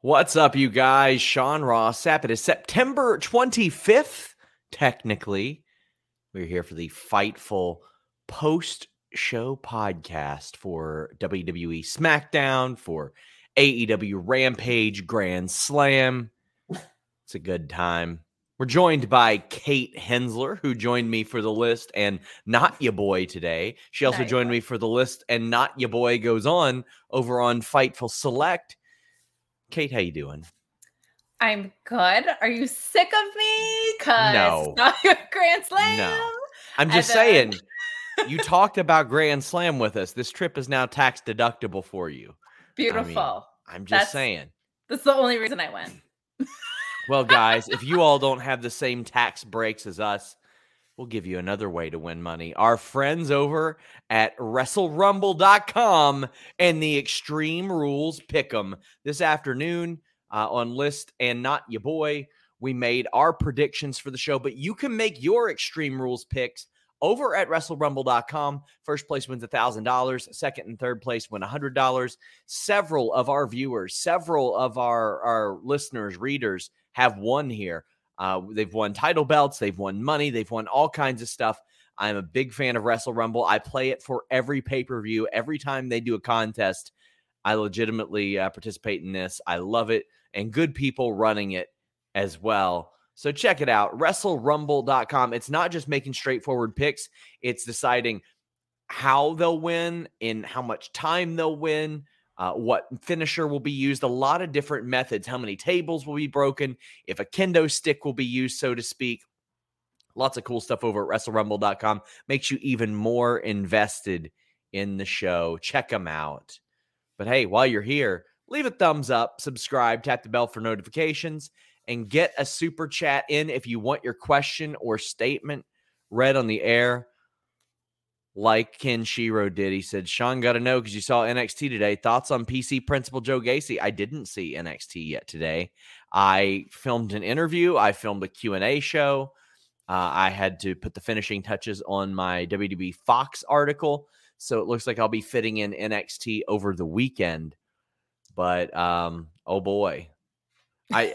What's up, you guys? Sean Ross Sapp. It is September 25th, technically. We're here for the Fightful post show podcast for WWE SmackDown, for AEW Rampage Grand Slam. It's a good time. We're joined by Kate Hensler, who joined me for the list and not your boy today. She also Not joined me for the list and not your boy goes on over on Fightful Select. Kate, how you doing? I'm good. Are you sick of me? Cause No. not your Grand Slam. No. I'm just then- saying, you talked about Grand Slam with us. This trip is now tax deductible for you. Beautiful. I'm just That's- saying. That's the only reason I went. Well, guys, if you all don't have the same tax breaks as us, we'll give you another way to win money. Our friends over at WrestleRumble.com and the Extreme Rules Pick'em this afternoon uh, on List and Not Your Boy. We made our predictions for the show, but you can make your Extreme Rules picks over at WrestleRumble.com. First place wins $1,000. Second and third place win $100. Several of our viewers, several of our, our listeners, readers have won here. Uh, they've won title belts, they've won money, they've won all kinds of stuff. I'm a big fan of Wrestle Rumble. I play it for every pay per view. Every time they do a contest, I legitimately uh, participate in this. I love it, and good people running it as well. So check it out, WrestleRumble.com. It's not just making straightforward picks; it's deciding how they'll win, in how much time they'll win, uh, what finisher will be used, a lot of different methods, how many tables will be broken, if a kendo stick will be used, so to speak. Lots of cool stuff over at WrestleRumble.com. Makes you even more invested in the show. Check them out. But hey, while you're here, leave a thumbs up, subscribe, tap the bell for notifications, and get a super chat in if you want your question or statement read on the air like Ken Shiro did. He said, Sean, got to know because you saw NXT today. Thoughts on PC Principal Joe Gacy? I didn't see NXT yet today. I filmed an interview. I filmed a Q&A show. Uh, I had to put the finishing touches on my WWE Fox article. So it looks like I'll be fitting in NXT over the weekend. But, um, oh boy. I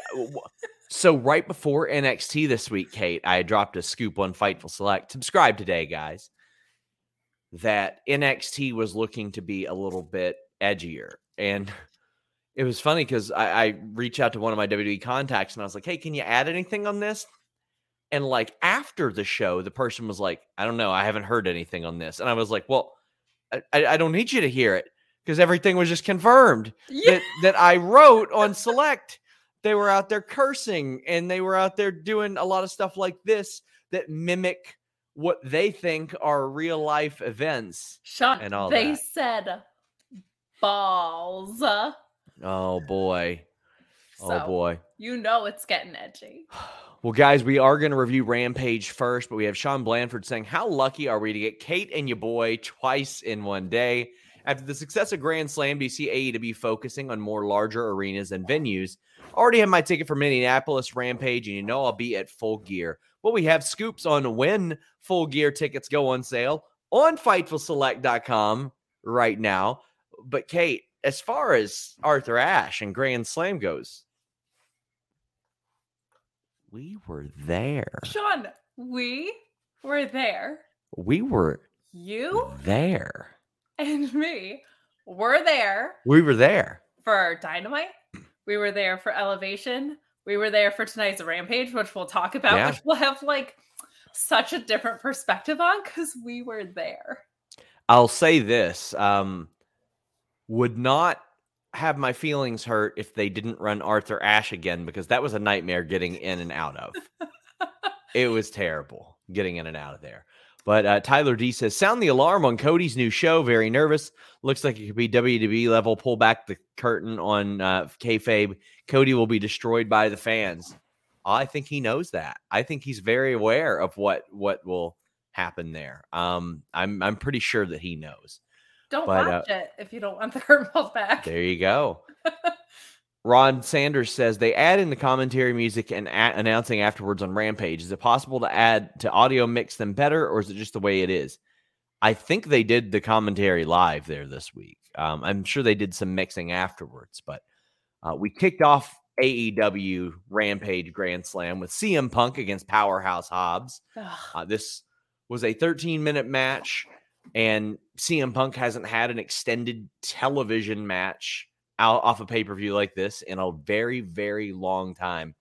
so right before NXT this week, Kate, I dropped a scoop on Fightful Select. Subscribe today, guys that NXT was looking to be a little bit edgier. And it was funny because I, I reached out to one of my WWE contacts and I was like, hey, can you add anything on this? And like after the show, the person was like, I don't know, I haven't heard anything on this. And I was like, well, I, I don't need you to hear it because everything was just confirmed Yeah. that, that I wrote on Select. They were out there cursing and they were out there doing a lot of stuff like this that mimic what they think are real life events. Sean, and all they that. said balls. Oh boy. Oh boy. You know it's getting edgy. Well, guys, we are going to review Rampage first, but we have Sean Blanford saying, How lucky are we to get Kate and your boy twice in one day? After the success of Grand Slam, do you see AEW focusing on more larger arenas and venues? Already have my ticket for Minneapolis Rampage, and you know I'll be at Full Gear. Well, we have scoops on when Full Gear tickets go on sale on FightfulSelect.com right now. But Kate, as far as Arthur Ashe and Grand Slam goes, we were there. Sean, we were there. We were You there. and me were there We were there. for Dynamite. We were there for Elevation. We were there for tonight's Rampage, which we'll talk about, Yeah. which we'll have like such a different perspective on because we were there. I'll say this: um, would not have my feelings hurt if they didn't run Arthur Ashe again because that was a nightmare getting in and out of. it was terrible getting in and out of there. But uh, Tyler D says, "Sound the alarm on Cody's new show. Very nervous. Looks like it could be WWE level. Pull back the curtain on uh, kayfabe. Cody will be destroyed by the fans. I think he knows that. I think he's very aware of what what will happen there. Um, I'm I'm pretty sure that he knows. Don't But, watch it if you don't want the curtain pulled back. There you go. Ron Sanders says they add in the commentary music and a- announcing afterwards on Rampage. Is it possible to add to audio mix them better, or is it just the way it is? I think they did the commentary live there this week. Um, I'm sure they did some mixing afterwards, but uh, we kicked off AEW Rampage Grand Slam with CM Punk against Powerhouse Hobbs. Uh, this was a 13 minute match, and CM Punk hasn't had an extended television match out off a pay per view like this in a very, very long time.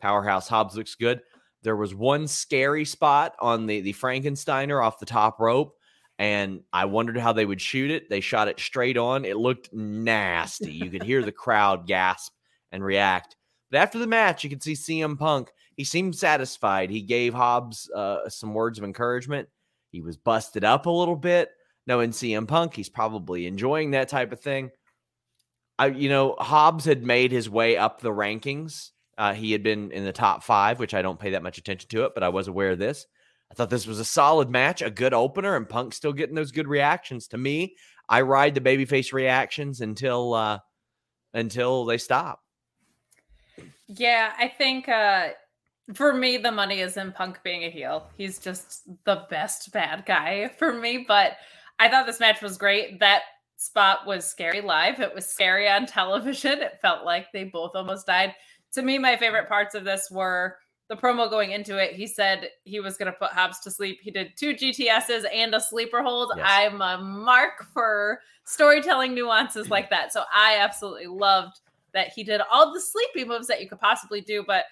Powerhouse Hobbs looks good. There was one scary spot on the the Frankensteiner off the top rope, and I wondered how they would shoot it. They shot it straight on. It looked nasty. You could hear the crowd gasp and react. But after the match, you could see CM Punk. He seemed satisfied. He gave Hobbs uh, some words of encouragement. He was busted up a little bit. Knowing CM Punk, he's probably enjoying that type of thing. I, you know, Hobbs had made his way up the rankings. Uh, he had been in the top five, which I don't pay that much attention to it, but I was aware of this. I thought this was a solid match, a good opener, and Punk still getting those good reactions. To me, I ride the babyface reactions until uh, until they stop. Yeah, I think uh for me the money is in Punk being a heel. He's just the best bad guy for me, but I thought this match was great. That spot was scary live. It was scary on television. It felt like they both almost died. To me, my favorite parts of this were the promo going into it. He said he was going to put Hobbs to sleep. He did two GTSs and a sleeper hold. Yes. I'm a mark for storytelling nuances mm-hmm. like that. So I absolutely loved that he did all the sleepy moves that you could possibly do. But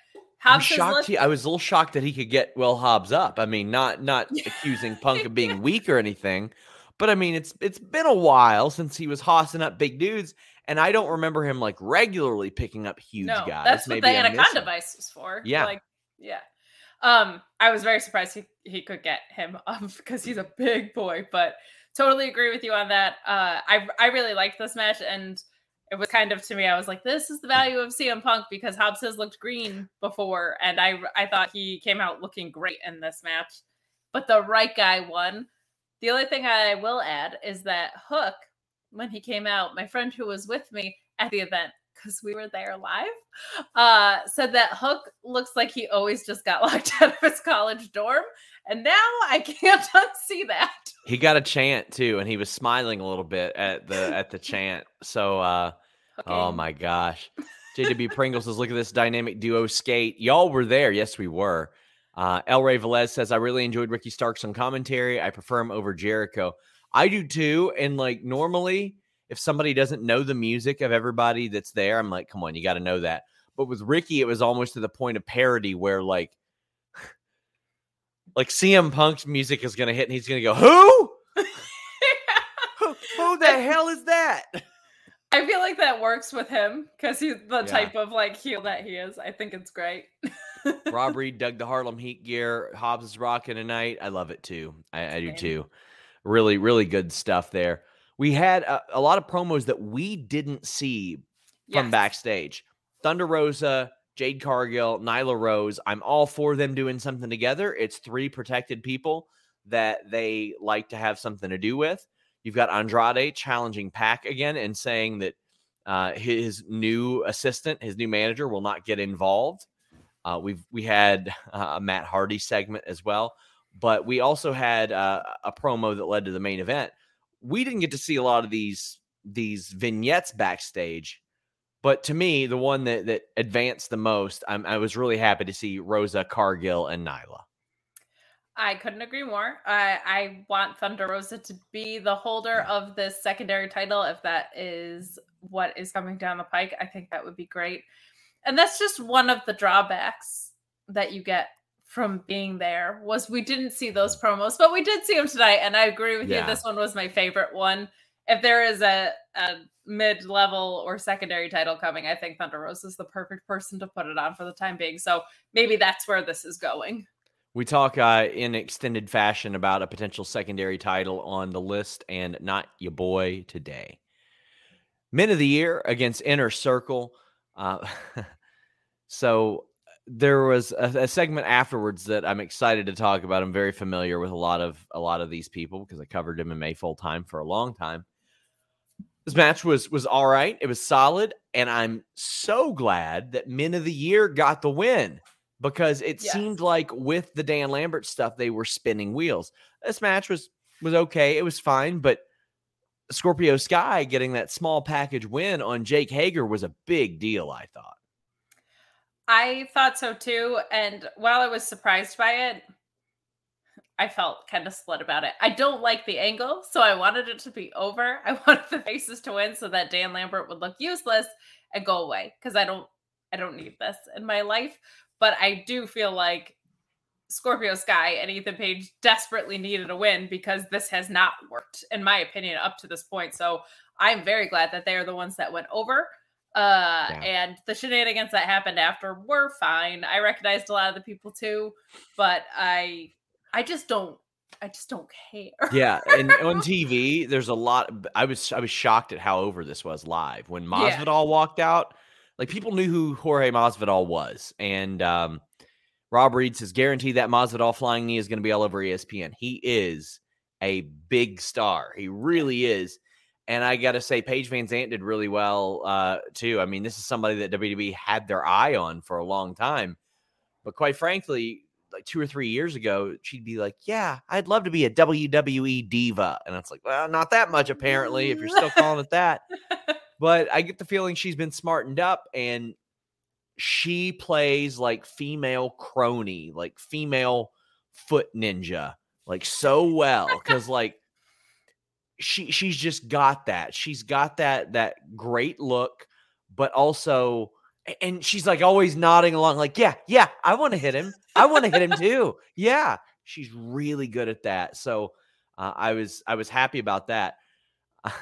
I'm shocked. He, I was a little shocked that he could get Will Hobbs up. I mean, not not accusing Punk of being weak or anything, but I mean, it's it's been a while since he was hossing up big dudes, and I don't remember him like regularly picking up huge no, guys. that's what Maybe the I'm anaconda device was for. Yeah. like yeah. Um, I was very surprised he he could get him up because he's a big boy. But totally agree with you on that. Uh, I I really liked this match and. It was kind of to me. I was like, "This is the value of CM Punk because Hobbs has looked green before, and I I thought he came out looking great in this match." But the right guy won. The only thing I will add is that Hook, when he came out, my friend who was with me at the event, because we were there live, uh, said that Hook looks like he always just got locked out of his college dorm. And now I can't unsee that. He got a chant too, and he was smiling a little bit at the at the chant. So, uh, oh my gosh, JW Pringles says, "Look at this dynamic duo skate." Y'all were there, yes, we were. Uh, El Rey Velez says, "I really enjoyed Ricky Starks on commentary. I prefer him over Jericho. I do too. And like normally, if somebody doesn't know the music of everybody that's there, I'm like, come on, you got to know that. But with Ricky, it was almost to the point of parody where like." Like CM Punk's music is gonna hit, and he's gonna go, "Who? who, who the hell is that? I feel like that works with him because he's the Yeah. type of like heel that he is. I think it's great. Rob Reed dug the Harlem Heat gear. Hobbs is rocking tonight. I love it too. I, I do too. Really, really good stuff there. We had a, a lot of promos that we didn't see from Yes. backstage. Thunder Rosa, Jade Cargill, Nyla Rose. I'm all for them doing something together. It's three protected people that they like to have something to do with. You've got Andrade challenging PAC again and saying that uh, his new assistant, his new manager, will not get involved. Uh, we've we had uh, a Matt Hardy segment as well, but we also had uh, a promo that led to the main event. We didn't get to see a lot of these these vignettes backstage, but to me, the one that that advanced the most, I'm, I was really happy to see Rosa Cargill and Nyla. I couldn't agree more. I, I want Thunder Rosa to be the holder of this secondary title. If that is what is coming down the pike, I think that would be great. And that's just one of the drawbacks that you get from being there was we didn't see those promos, but we did see them tonight. And I agree with yeah. you. This one was my favorite one. If there is a, a mid-level or secondary title coming, I think Thunder Rosa is the perfect person to put it on for the time being. So maybe that's where this is going. We talk uh, in extended fashion about a potential secondary title on the list, and not your boy today. Men of the Year against Inner Circle. Uh, so there was a, a, segment afterwards that I'm excited to talk about. I'm very familiar with a lot of a lot of these people because I covered MMA full time for a long time. This match was was all right. It was solid, and I'm so glad that Men of the Year got the win because it yes. seemed like with the Dan Lambert stuff, they were spinning wheels. This match was was okay. It was fine, but Scorpio Sky getting that small package win on Jake Hager was a big deal, I thought. I thought so too. And while I was surprised by it, I felt kind of split about it. I don't like the angle, so I wanted it to be over. I wanted the faces to win so that Dan Lambert would look useless and go away because I don't I don't need this in my life. But I do feel like Scorpio Sky and Ethan Page desperately needed a win because this has not worked, in my opinion, up to this point. So I'm very glad that they are the ones that went over. Uh, yeah. And the shenanigans that happened after were fine. I recognized a lot of the people too, but I, I just don't. I just don't care. yeah, and on TV, there's a lot. I was I was shocked at how over this was live when Masvidal yeah. walked out like people knew who Jorge Masvidal was, and um, Rob Reed says guarantee that Masvidal flying knee is going to be all over ESPN. He is a big star. He really is. And I got to say, Paige VanZant did really well uh, too. I mean, this is somebody that WWE had their eye on for a long time. But quite frankly, like two or three years ago, she'd be like, "Yeah, I'd love to be a WWE diva," and it's like, well, not that much apparently. If you're still calling it that, but I get the feeling she's been smartened up and she plays like female crony, like female foot ninja, like so well. Cause like she she's just got that. She's got that that great look, but also and she's like always nodding along, like, yeah, yeah, I want to hit him. I want to hit him too. Yeah. She's really good at that. So uh, I was I was happy about that.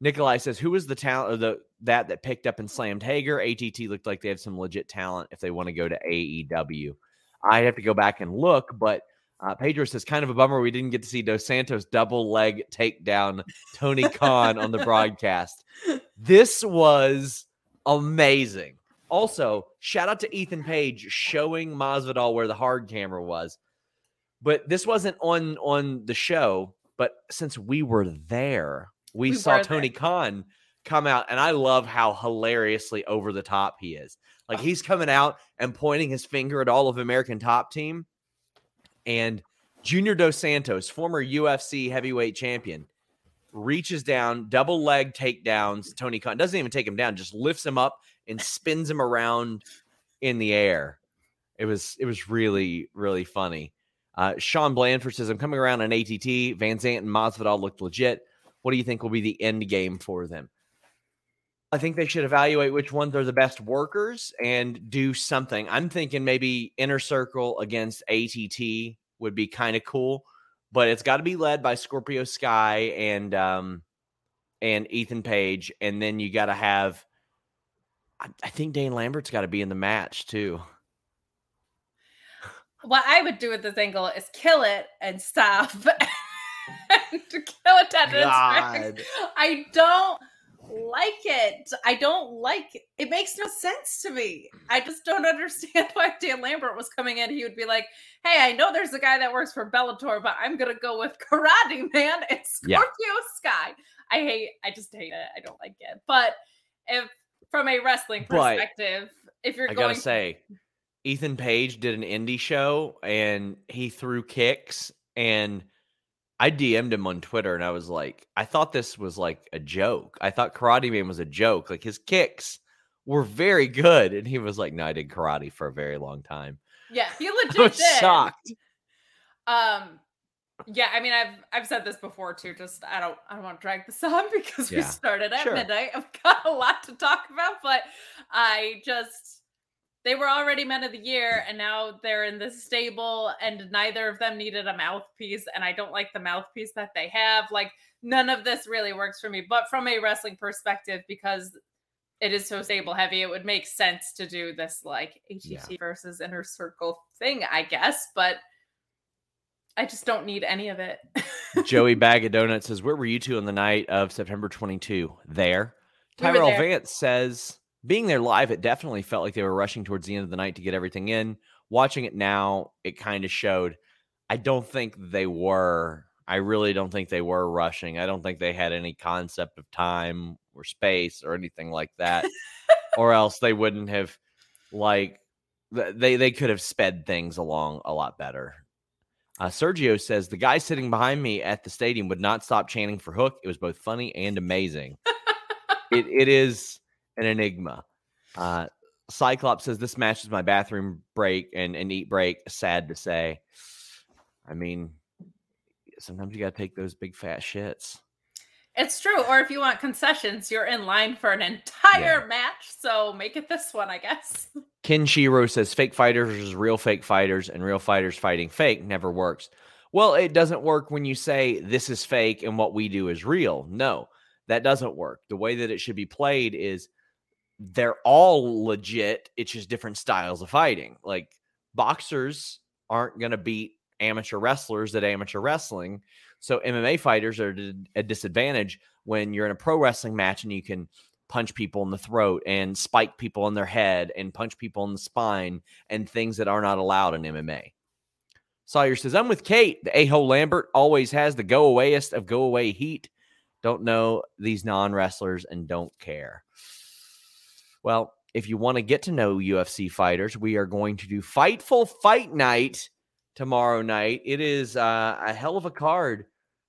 Nikolai says, "Who was the talent or the that that picked up and slammed Hager?" ATT looked like they have some legit talent if they want to go to AEW. I'd have to go back and look, but uh, Pedro says, "Kind of a bummer we didn't get to see Dos Santos double leg takedown Tony Khan on the broadcast. This was amazing. Also, shout out to Ethan Page showing Masvidal where the hard camera was. But this wasn't on on the show. But since we were there, we, we saw Tony there. Khan come out, and I love how hilariously over the top he is. Like he's coming out and pointing his finger at all of American Top Team, and Junior Dos Santos, former UFC heavyweight champion, reaches down, double leg takedowns. Tony Khan doesn't even take him down, just lifts him up and spins him around in the air. It was it was really really funny. Uh, Sean Blandford says, "I'm coming around on ATT. Van Zant and Masvidal looked legit. What do you think will be the end game for them? I think they should evaluate which ones are the best workers and do something. I'm thinking maybe Inner Circle against ATT would be kind of cool, but it's got to be led by Scorpio Sky and um and Ethan Page, and then you got to have. I, I think Dan Lambert's got to be in the match too. What I would do with this angle is kill it and stop to kill attendance. God. I don't like it. I don't like it. it. makes no sense to me. I just don't understand why Dan Lambert was coming in. He would be like, "Hey, I know there's a guy that works for Bellator, but I'm gonna go with Karate Man. It's Scorpio yeah. Sky." I hate. I just hate it. I don't like it. But if from a wrestling perspective, but if you're I going, gotta say, Ethan Page did an indie show and he threw kicks and I DM'd him on Twitter and I was like, I thought this was like a joke. I thought Karate Man was a joke. Like his kicks were very good. And he was like, No, I did karate for a very long time. Yeah, he legit I was did. shocked. Um yeah, I mean I've I've said this before too. Just I don't I don't want to drag this on because yeah. we started at sure. midnight. I've got a lot to talk about, but I just they were already men of the year and now they're in this stable and neither of them needed a mouthpiece and i don't like the mouthpiece that they have like none of this really works for me but from a wrestling perspective because it is so stable heavy it would make sense to do this like att yeah. versus inner circle thing i guess but i just don't need any of it joey bag of donuts says where were you two on the night of september 22 there tyrell there. vance says being there live, it definitely felt like they were rushing towards the end of the night to get everything in. Watching it now, it kind of showed. I don't think they were. I really don't think they were rushing. I don't think they had any concept of time or space or anything like that, or else they wouldn't have like they they could have sped things along a lot better. Uh, Sergio says the guy sitting behind me at the stadium would not stop chanting for Hook. It was both funny and amazing. it it is an enigma. Uh, Cyclops says this matches my bathroom break and, and eat break. Sad to say. I mean, sometimes you got to take those big fat shits. It's true. Or if you want concessions, you're in line for an entire yeah. match. So make it this one, I guess. Ken Shiro says fake fighters is real fake fighters and real fighters fighting fake never works. Well, it doesn't work when you say this is fake and what we do is real. No, that doesn't work. The way that it should be played is they're all legit. It's just different styles of fighting. Like boxers aren't going to beat amateur wrestlers at amateur wrestling. So MMA fighters are at a disadvantage when you're in a pro wrestling match and you can punch people in the throat and spike people in their head and punch people in the spine and things that are not allowed in MMA. Sawyer says, I'm with Kate. The a hole Lambert always has the go awayest of go away heat. Don't know these non wrestlers and don't care. Well, if you want to get to know UFC fighters, we are going to do Fightful Fight Night tomorrow night. It is uh, a hell of a card.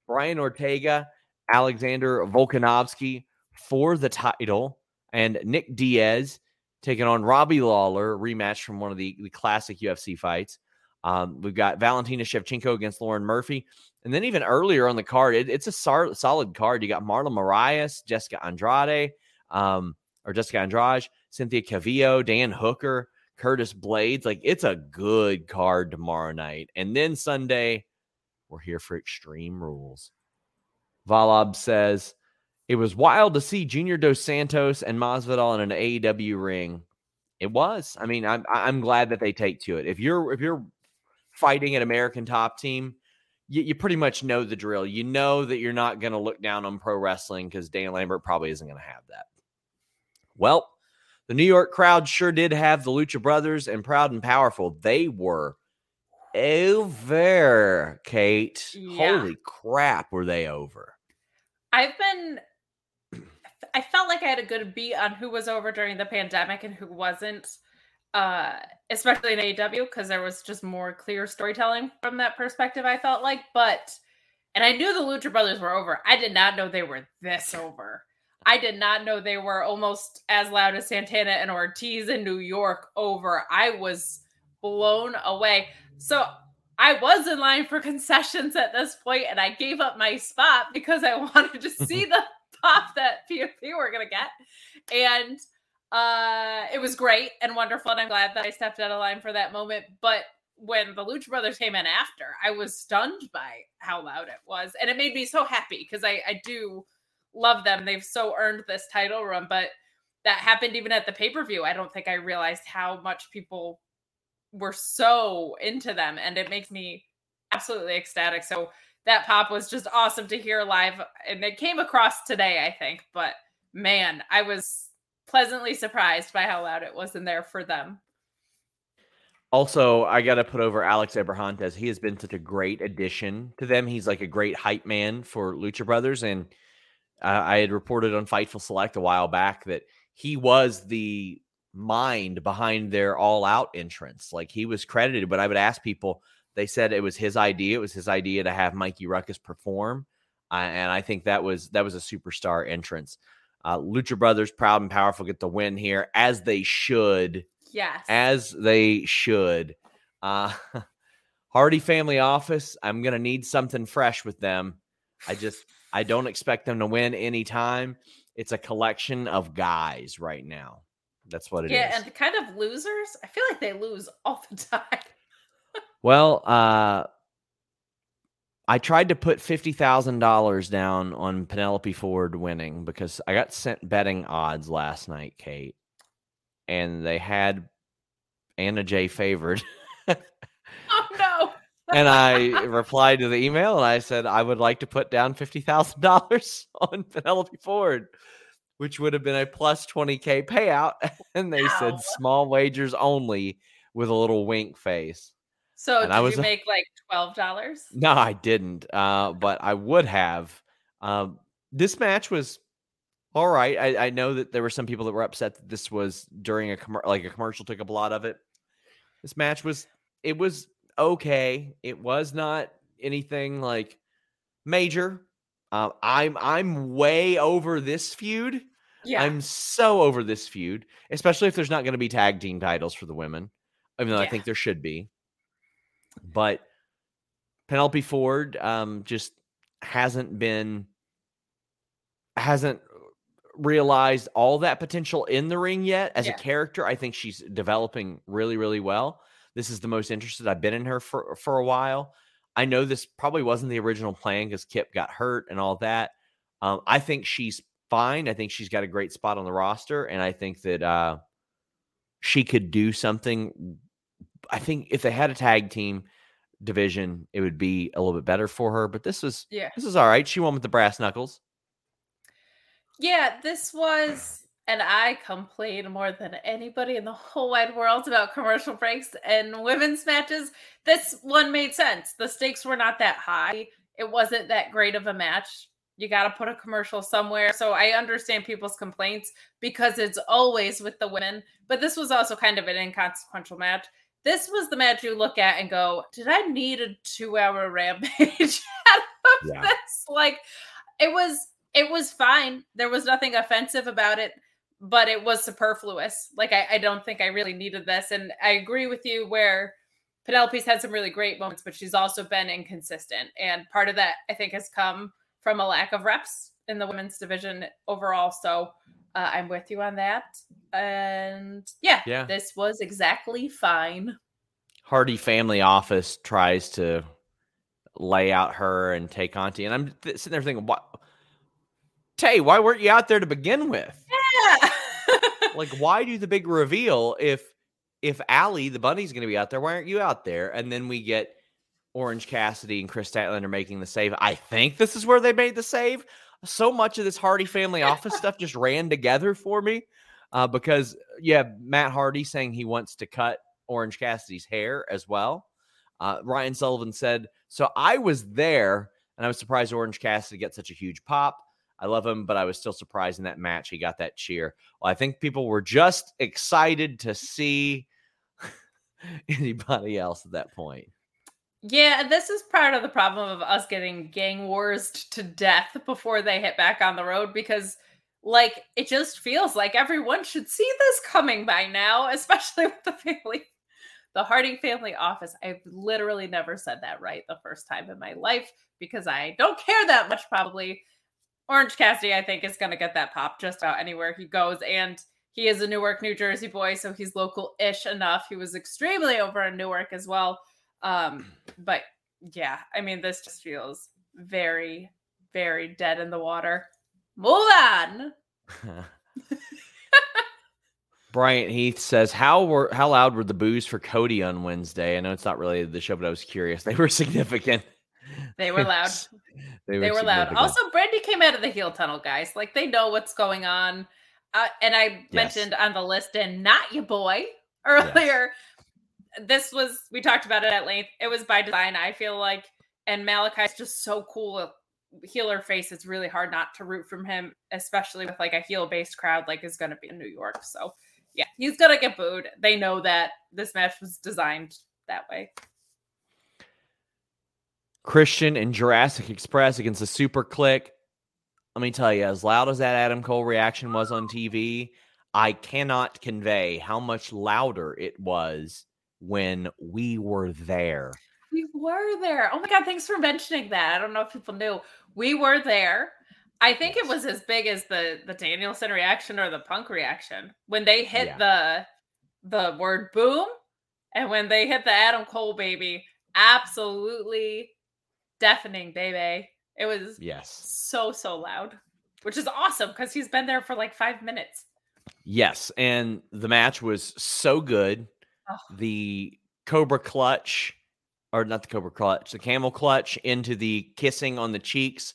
Brian Ortega, Alexander Volkanovski for the title, and Nick Diaz taking on Robbie Lawler, rematch from one of the, the classic UFC fights. Um, we've got Valentina Shevchenko against Lauren Murphy. And then even earlier on the card, it, it's a solid card. You got Marlon Moraes, Jessica Andrade. Um, or Jessica Andrade, Cynthia Calvillo, Dan Hooker, Curtis Blaydes. Like it's a good card tomorrow night. And then Sunday, we're here for Extreme Rules. Valab says it was wild to see Junior Dos Santos and Masvidal in an AEW ring. It was. I mean, I'm I'm glad that they take to it. If you're if you're fighting an American top team, you, you pretty much know the drill. You know that you're not going to look down on pro wrestling because Dan Lambert probably isn't going to have that. Well, the New York crowd sure did have the Lucha Brothers and Proud and Powerful. They were over, Kate. Yeah. Holy crap, were they over? I've been I felt like I had a good beat on who was over during the pandemic and who wasn't. Uh, especially in AEW, because there was just more clear storytelling from that perspective, I felt like. But and I knew the Lucha Brothers were over. I did not know they were this over. I did not know they were almost as loud as Santana and Ortiz in New York over. I was blown away. So I was in line for concessions at this point, and I gave up my spot because I wanted to see the pop that PFP were gonna get. And uh it was great and wonderful, and I'm glad that I stepped out of line for that moment. But when the Lucha Brothers came in after, I was stunned by how loud it was. And it made me so happy because I, I do love them. They've so earned this title run, but that happened even at the pay per view. I don't think I realized how much people were so into them, and it makes me absolutely ecstatic. So that pop was just awesome to hear live, and it came across today, I think. But man, I was pleasantly surprised by how loud it was in there for them. Also, I got to put over Alex Abrahantes. He has been such a great addition to them. He's like a great hype man for Lucha Brothers. And uh, I had reported on Fightful Select a while back that he was the mind behind their all out entrance. Like he was credited, but I would ask people, they said it was his idea. It was his idea to have Mikey Rukus perform. Uh, and I think that was that was a superstar entrance. Uh, Lucha Brothers, proud and powerful, get the win here as they should Yes. as they should. Uh, Hardy Family Office, I'm gonna need something fresh with them. I just I don't expect them to win anytime. It's a collection of guys right now. That's what it is. yeah, and kind of losers. I feel like they lose all the time. Well, uh, I tried to put fifty thousand dollars down on Penelope Ford winning because I got sent betting odds last night, Kate, and they had Anna Jay favored. Oh no. And I replied to the email and I said I would like to put down fifty thousand dollars on Penelope Ford, which would have been a plus twenty k payout. And they said small wagers only with a little wink face. So And did I was you make like twelve dollars? No, I didn't, uh, but I would have. Um, this match was all right. I, I know that there were some people that were upset that this was during a commer- like a commercial took up a lot of it. This match was it was okay. It was not anything like major. Um, I'm I'm way over this feud. Yeah. I'm so over this feud, especially if there's not going to be tag team titles for the women, even though I think there should be. But Penelope Ford um, just hasn't been hasn't realized all that potential in the ring yet as Yeah. a character. I think she's developing really, really well. This is the most interested I've been in her for for a while. I know this probably wasn't the original plan because Kip got hurt and all that. Um, I think she's fine. I think she's got a great spot on the roster, and I think that uh, she could do something. I think if they had a tag team division, it would be a little bit better for her. But this was yeah. this is all right. She won with the brass knuckles. Yeah, this was, and I complain more than anybody in the whole wide world about commercial breaks and women's matches. This one made sense. The stakes were not that high. It wasn't that great of a match. You got to put a commercial somewhere. So I understand people's complaints because it's always with the women, but this was also kind of an inconsequential match. This was the match you look at and go, Did I need a two hour rampage out of Yeah. this? Like, it was it was fine. There was nothing offensive about it, but it was superfluous. Like I, I don't think I really needed this. And I agree with you where Penelope's had some really great moments, but she's also been inconsistent. And part of that I think has come from a lack of reps in the women's division overall. So uh, I'm with you on that. And yeah, Yeah. this was exactly fine. Hardy Family Office tries to lay out her and Tay Conti, and I'm sitting there thinking, what? Tay, why weren't you out there to begin with? Yeah. Like, why do the big reveal if if Allie the bunny's going to be out there? Why aren't you out there? And then we get Orange Cassidy and Kris Statlander making the save. I think this is where they made the save. So much of this Hardy Family Office stuff just ran together for me uh, because have Matt Hardy saying he wants to cut Orange Cassidy's hair as well. Uh, Ryan Sullivan said, So I was there and I was surprised Orange Cassidy got such a huge pop. I love him, but I was still surprised in that match he got that cheer. Well, I think people were just excited to see anybody else at that point. Yeah, this is part of the problem of us getting gang wars to death before they hit back on the road because like it just feels like everyone should see this coming by now, especially with the family the Harding family office. I've literally never said that right the first time in my life because I don't care that much probably. Orange Cassidy, I think, is going to get that pop just about anywhere he goes. And he is a Newark, New Jersey boy, so he's local ish enough. He was extremely over in Newark as well. Um, but yeah, I mean, this just feels very, very dead in the water. Move on. Bryant Heath says, "How were how loud were the boos for Cody on Wednesday? I know it's not really the show, but I was curious. They were significant. They were loud. They, they were loud. Also, Brandi came out of the heel tunnel, guys. Like they know what's going on. Uh, and I yes. mentioned on the list and not your boy earlier. Yes. This was we talked about it at length. It was by design. I feel like, and Malakai's just so cool. Healer face. It's really hard not to root from him, especially with like a heel based crowd like is going to be in New York. So yeah, he's gonna get booed. They know that this match was designed that way. Christian and Jurassic Express against the Super Kliq. Let me tell you, as loud as that Adam Cole reaction was on TV, I cannot convey how much louder it was when we were there. We were there. Oh my God, thanks for mentioning that. I don't know if people knew. We were there. I think it was as big as the the Danielson reaction or the Punk reaction when they hit yeah. the the word boom and when they hit the Adam Cole baby. Absolutely deafening, baby. It was yes so so loud, which is awesome because he's been there for like five minutes. Yes, and the match was so good. Oh. The Cobra clutch, or not the Cobra clutch, the camel clutch into the kissing on the cheeks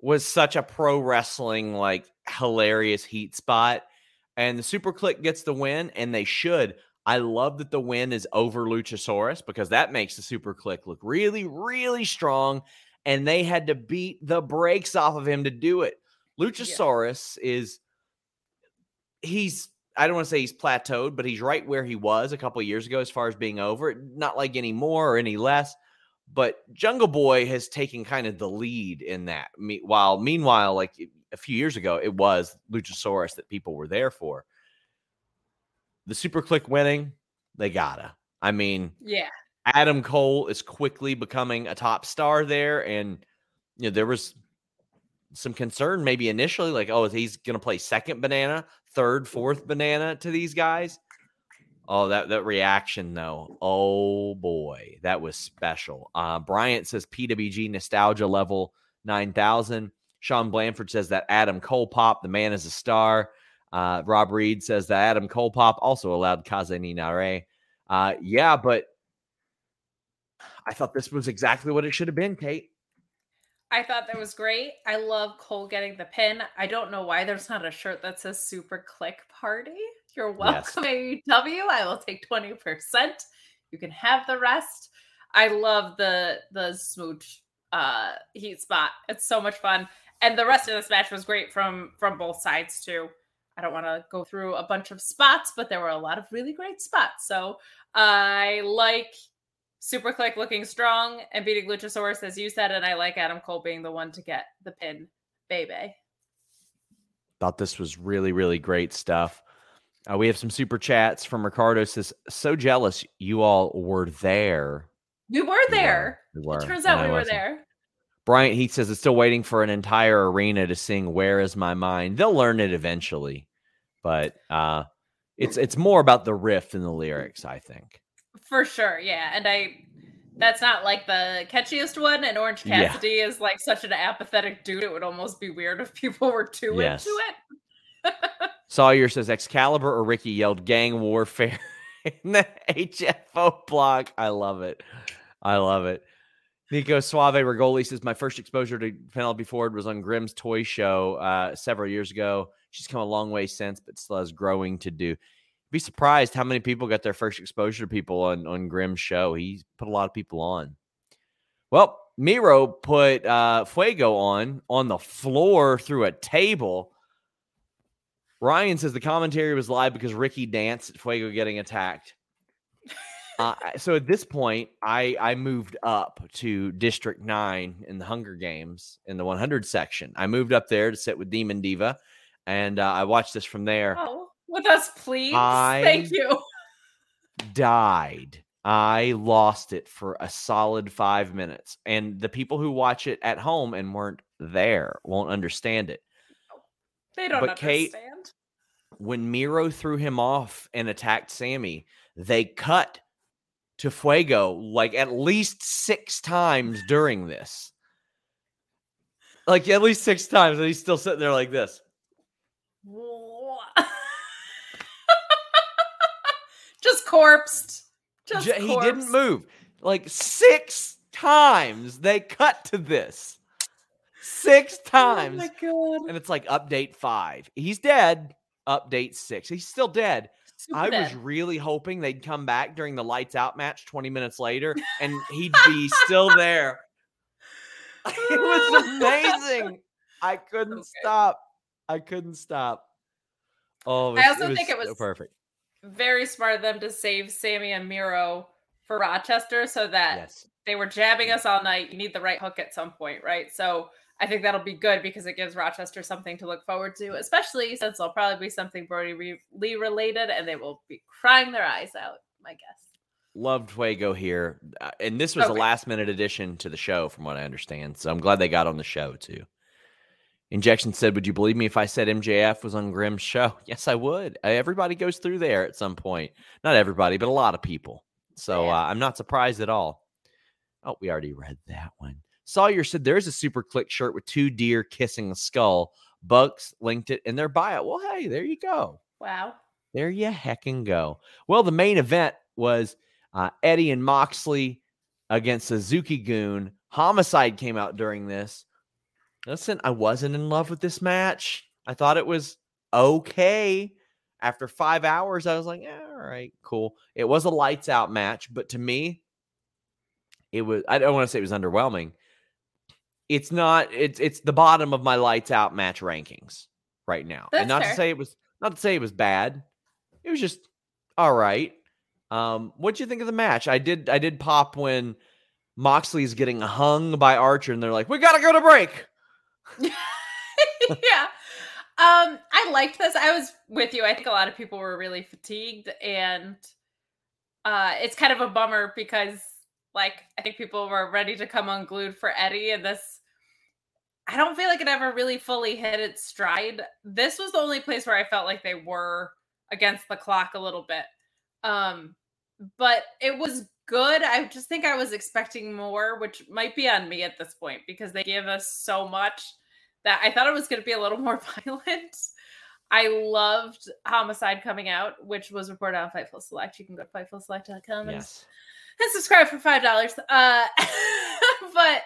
was such a pro wrestling like hilarious heat spot. And the Super Kliq gets the win, and they should. I love that the win is over Luchasaurus because that makes the Super Kliq look really, really strong. And they had to beat the brakes off of him to do it. Luchasaurus yeah. is he's I don't want to say he's plateaued, but he's right where he was a couple years ago as far as being over. Not like any more or any less, but Jungle Boy has taken kind of the lead in that. While meanwhile, like a few years ago, it was Luchasaurus that people were there for the Super Kliq winning, they gotta. I mean, yeah. Adam Cole is quickly becoming a top star there, and you know there was some concern maybe initially, like, oh, he's going to play second banana, third, fourth banana to these guys. Oh, that that reaction though. Oh boy, that was special. Uh, Bryant says PWG nostalgia level nine thousand. Sean Blanford says that Adam Cole pop, the man is a star. Uh, Rob Reed says that Adam Cole pop also allowed Kaze ni Nare. Uh, yeah, but I thought this was exactly what it should have been, Kate. I thought that was great. I love Cole getting the pin. I don't know why there's not a shirt that says Super Kliq Party. You're welcome, yes. AEW. I will take 20%. You can have the rest. I love the the smooch uh heat spot. It's so much fun. And the rest of this match was great from from both sides too. I don't want to go through a bunch of spots, but there were a lot of really great spots. So I like Super Kliq looking strong and beating Luchasaurus, as you said, and I like Adam Cole being the one to get the pin, baby. Thought this was really, really great stuff. Uh, we have some super chats from Ricardo. Says, "So jealous you all were there." We were there. We were. It turns out we were there. Bryant Heat says it's still waiting for an entire arena to sing "Where Is My Mind." They'll learn it eventually but uh, it's it's more about the riff than the lyrics, I think. For sure, yeah, and I that's not like the catchiest one. And Orange Cassidy yeah. is like such an apathetic dude; it would almost be weird if people were too yes. into it. Sawyer says Excalibur or Ricky yelled gang warfare in the HFO block. I love it. I love it. Nico Suave Regoli says my first exposure to Penelope Ford was on Grim's Toy Show uh, several years ago. She's come a long way since, but still has growing to do. Be surprised how many people got their first exposure to people on on Grim's show. He put a lot of people on. Well, Miro put uh, Fuego on on the floor through a table. Ryan says the commentary was live because Ricky danced at Fuego getting attacked. Uh, so at this point, I I moved up to District Nine in the Hunger Games in the 100 section. I moved up there to sit with Demon Diva and uh, I watched this from there. Oh, with us, please. I Thank you. died. I lost it for a solid five minutes, and the people who watch it at home and weren't there won't understand it. They don't but understand. Kate, when Miro threw him off and attacked Sammy, they cut to Fuego like at least six times during this. Like at least six times, and he's still sitting there like this. Just corpsed. Just he didn't move. Like six times they cut to this. Six oh times. my god. and it's like update five. He's dead. Update six. He's still dead. Super I was really hoping they'd come back during the lights out match 20 minutes later and he'd be still there. it was amazing. I couldn't Okay. stop. I couldn't stop. Oh, I also think it so was- perfect. very smart of them to save Sammy and Miro for Rochester so that Yes. they were jabbing us all night. You need the right hook at some point, right? So I think that'll be good because it gives Rochester something to look forward to, especially since it'll probably be something Brody Re- Lee related and they will be crying their eyes out, my guess. Loved Fuego here. Uh, and this was a last minute addition to the show, from what I understand. So I'm glad they got on the show too. Injection said, Would you believe me if I said MJF was on Grim's show? Yes, I would. Uh, Everybody goes through there at some point. Not everybody, but a lot of people. So Yeah. uh, I'm not surprised at all. Oh, we already read that one. Sawyer said there's a Super Kliq shirt with two deer kissing a skull. Bucks linked it in their bio. Well, hey, there you go. Wow. There you heckin' go. Well, the main event was uh, Eddie and Moxley against Suzuki-gun. Homicide came out during this. Listen, I wasn't in love with this match. I thought it was okay. After five hours, I was like, yeah, all right, cool. It was a lights out match, but to me, it was, I don't want to say it was underwhelming. It's not, it's it's the bottom of my lights out match rankings right now. That's and not fair. to say it was not to say it was bad. It was just all right. Um, what'd you think of the match? I did I did pop when Moxley's getting hung by Archer, and they're like, "We gotta go to break." yeah. Um, I liked this. I was with you. I think a lot of people were really fatigued and uh it's kind of a bummer because like I think people were ready to come unglued for Eddie and this I don't feel like it ever really fully hit its stride. This was the only place where I felt like they were against the clock a little bit. Um but it was good. I just think I was expecting more, which might be on me at this point because they give us so much that I thought it was going to be a little more violent. I loved Homicide coming out, which was reported on Fightful Select. You can go to fightfulselect.com and, Yes. and subscribe for five dollars. Uh, but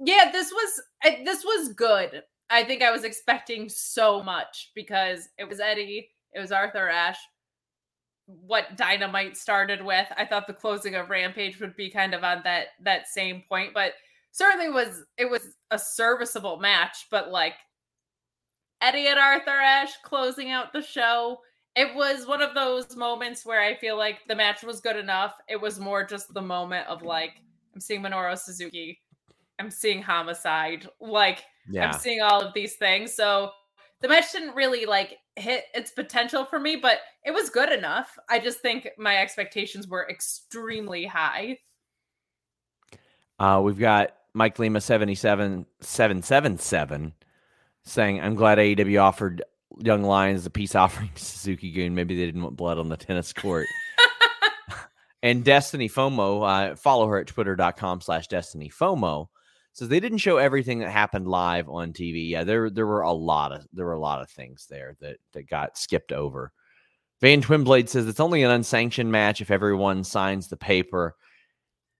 yeah, this was this was good. I think I was expecting so much because it was Eddie, it was Arthur Ashe. What Dynamite started with, I thought the closing of Rampage would be kind of on that that same point, but certainly was it was a serviceable match. But like Eddie and Arthur Ashe closing out the show, it was one of those moments where I feel like the match was good enough. It was more just the moment of like I'm seeing Minoru Suzuki, I'm seeing Homicide, like Yeah. I'm seeing all of these things. So the match didn't really like hit its potential for me, but it was good enough. I just think my expectations were extremely high. Uh, we've got Mike Lima 77777 saying, I'm glad AEW offered Young Lions a peace offering to Suzuki-gun. Maybe they didn't want blood on the tennis court. and Destiny FOMO, uh, follow her at twitter.com slash Destiny FOMO. Says they didn't show everything that happened live on TV. Yeah, there there were a lot of there were a lot of things there that that got skipped over. Van Twinblade says it's only an unsanctioned match if everyone signs the paper.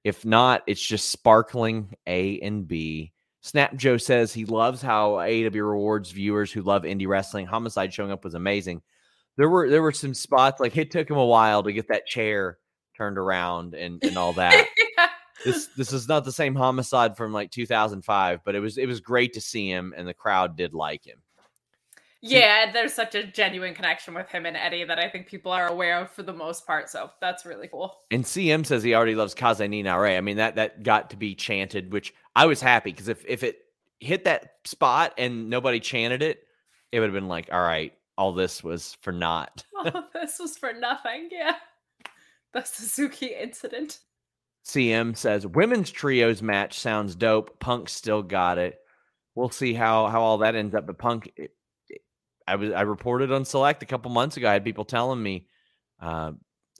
If not, it's just sparkling A and B. Snap Joe says he loves how AEW rewards viewers who love indie wrestling. Homicide showing up was amazing. There were there were some spots like it took him a while to get that chair turned around and and all that. this this is not the same homicide from like 2005, but it was it was great to see him and the crowd did like him. Yeah, there's such a genuine connection with him and Eddie that I think people are aware of for the most part. So that's really cool. And CM says he already loves Kaze ni I mean that that got to be chanted, which I was happy because if if it hit that spot and nobody chanted it, it would have been like, all right, all this was for naught. Oh, this was for nothing. Yeah. The Suzuki incident. CM says women's trios match sounds dope. Punk still got it. We'll see how how all that ends up. But Punk, I was I reported on Select a couple months ago. I had people telling me, uh,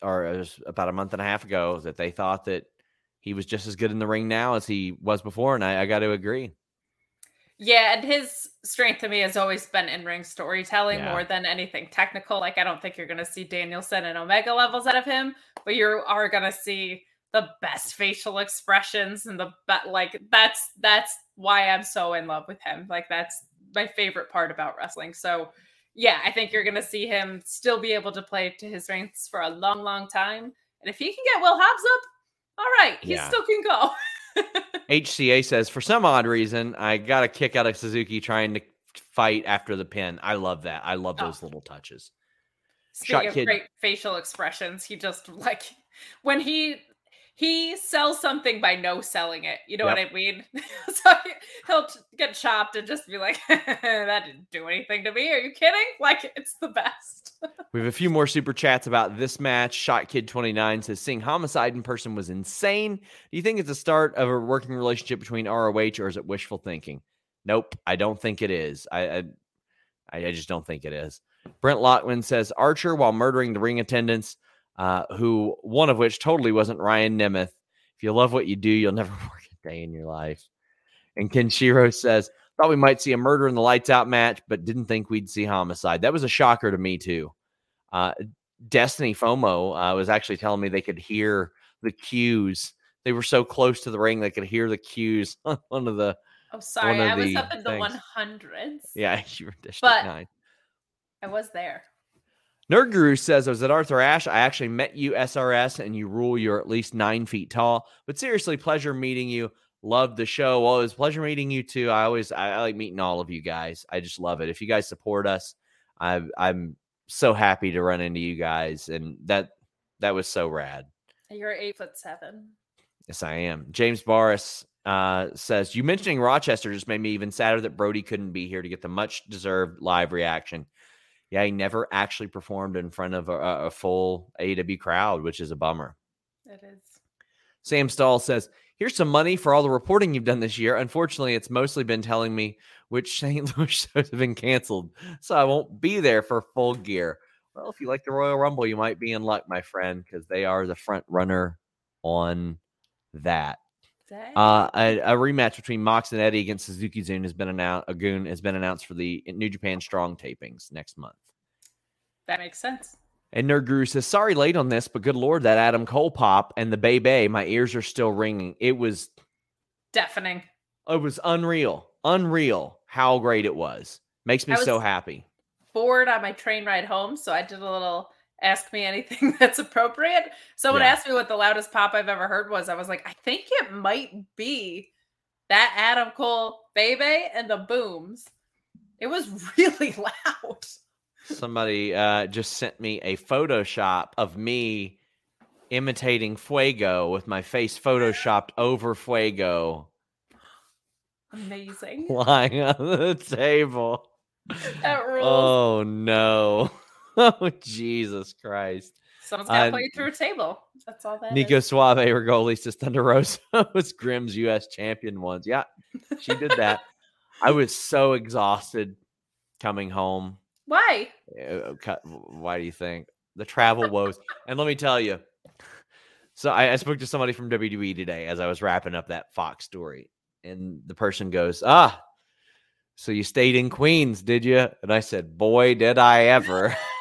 or it was about a month and a half ago, that they thought that he was just as good in the ring now as he was before, and I, I got to agree. Yeah, and his strength to me has always been in ring storytelling Yeah. more than anything technical. Like, I don't think you're going to see Danielson and Omega levels out of him, but you are going to see the best facial expressions and the be- like. That's that's why I'm so in love with him. Like that's my favorite part about wrestling. So yeah, I think you're gonna see him still be able to play to his strengths for a long, long time. And if he can get Will Hobbs up, all right, he Yeah. still can go. HCA says, for some odd reason, I got a kick out of Suzuki trying to fight after the pin. I love that. I love Oh. those little touches. Speaking Shot of Kid- great facial expressions, he just like when he he sells something by no selling it. You know what I mean? so he- he'll get chopped and just be like, "That didn't do anything to me. Are you kidding?" Like it's the best. We have a few more super chats about this match. Shot Kid 29 says, seeing homicide in person was insane. Do you think it's the start of a working relationship between ROH or is it wishful thinking? Nope, I don't think it is. I I, I I just don't think it is. Brent Lockman says Archer while murdering the ring attendants, uh, who one of which totally wasn't Ryan Nemeth. If you love what you do, you'll never work a day in your life. And Kenshiro says, thought we might see a murder in the lights out match, but didn't think we'd see homicide. That was a shocker to me too. Uh, Destiny FOMO uh, was actually telling me they could hear the cues. They were so close to the ring they could hear the cues on one of the. Oh, sorry, I was up in the one hundreds. Yeah, you were District But- Nine. I was there. Nerd Guru says I was at Arthur Ashe. I actually met you SRS, and you rule. You're at least nine feet tall. But seriously, pleasure meeting you. Loved the show. Well, it was a pleasure meeting you too. I always I, I like meeting all of you guys. I just love it. If you guys support us, I, I'm so happy to run into you guys, and that that was so rad. You're eight foot seven. Yes, I am. James Barris uh, says, You mentioning Rochester just made me even sadder that Brody couldn't be here to get the much deserved live reaction. Yeah, he never actually performed in front of a, a full AEW crowd, which is a bummer. It is. Sam Stahl says, Here's some money for all the reporting you've done this year. Unfortunately, it's mostly been telling me which St. Louis shows have been canceled, so I won't be there for full gear. Well, if you like the Royal Rumble, you might be in luck, my friend, because they are the front runner on that. Uh, a, a rematch between Mox and Eddie against Suzuki-gun has been announced. A goon has been announced for the New Japan Strong tapings next month. that makes sense. And Nerd Guru says, "Sorry, late on this, but good lord, that Adam Cole pop and the Bay Bay, my ears are still ringing. It was, Deafening. it was unreal, unreal. How great it was. Makes me I so happy. bored on my train ride home, so I did a little ask me anything that's appropriate. Someone Yeah. asked me what the loudest pop I've ever heard was. I was like, I think it might be that Adam Cole baby and the booms. It was really loud. Somebody uh, just sent me a Photoshop of me imitating Fuego with my face photoshopped over Fuego, Amazing. lying on the table." That rules. Oh no. Oh Jesus Christ. Someone's got to uh, put you through a table. That's all that Nico is. Suave Rigoli says Thunder Rosa was Grim's US champion once. Yeah, she did that. I was so exhausted coming home. Why? Uh, Why do you think? The travel woes. And let me tell you. So I, I spoke to somebody from WWE today as I was wrapping up that Fox story. And the person goes, Ah, so you stayed in Queens, did you? And I said, Boy, did I ever.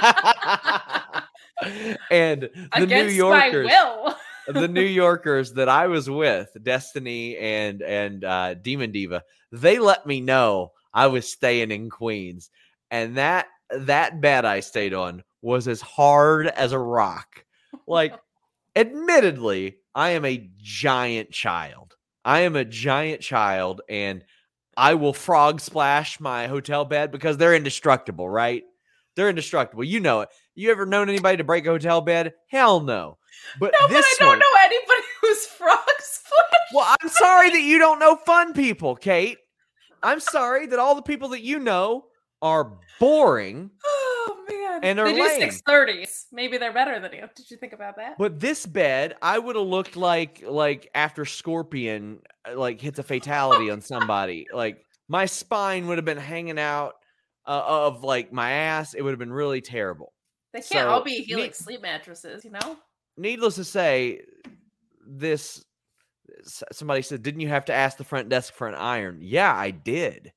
and the Against New Yorkers, will. the New Yorkers that I was with, Destiny and and uh, Demon Diva, they let me know I was staying in Queens, and that that bed I stayed on was as hard as a rock. Like, admittedly, I am a giant child. I am a giant child, and I will frog splash my hotel bed because they're indestructible, right? They're indestructible. You know it. You ever known anybody to break a hotel bed? Hell no. But no, but I don't one, know anybody who's frog split. well, I'm sorry that you don't know fun people, Kate. I'm sorry that all the people that you know are boring. Oh man. And they they're do six thirties. Maybe they're better than you. Did you think about that? But this bed, I would have looked like like after Scorpion uh, like hits a fatality on somebody. Like my spine would have been hanging out uh, of like my ass. It would have been really terrible. They can't all So, be Helix neat- sleep mattresses, you know? Needless to say, this somebody said, "Didn't you have to ask the front desk for an iron?" Yeah, I did.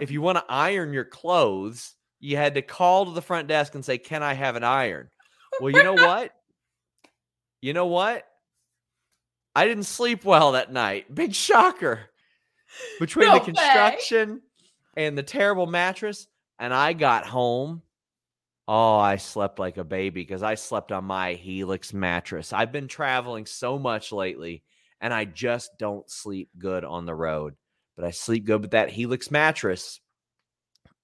if you want to iron your clothes, you had to call to the front desk and say, "Can I have an iron?" Well, you know what? You know what? I didn't sleep well that night. Big shocker. between No the way. And the terrible mattress. And I got home. Oh, I slept like a baby because I slept on my Helix mattress. I've been traveling so much lately and I just don't sleep good on the road, but I sleep good with that Helix mattress.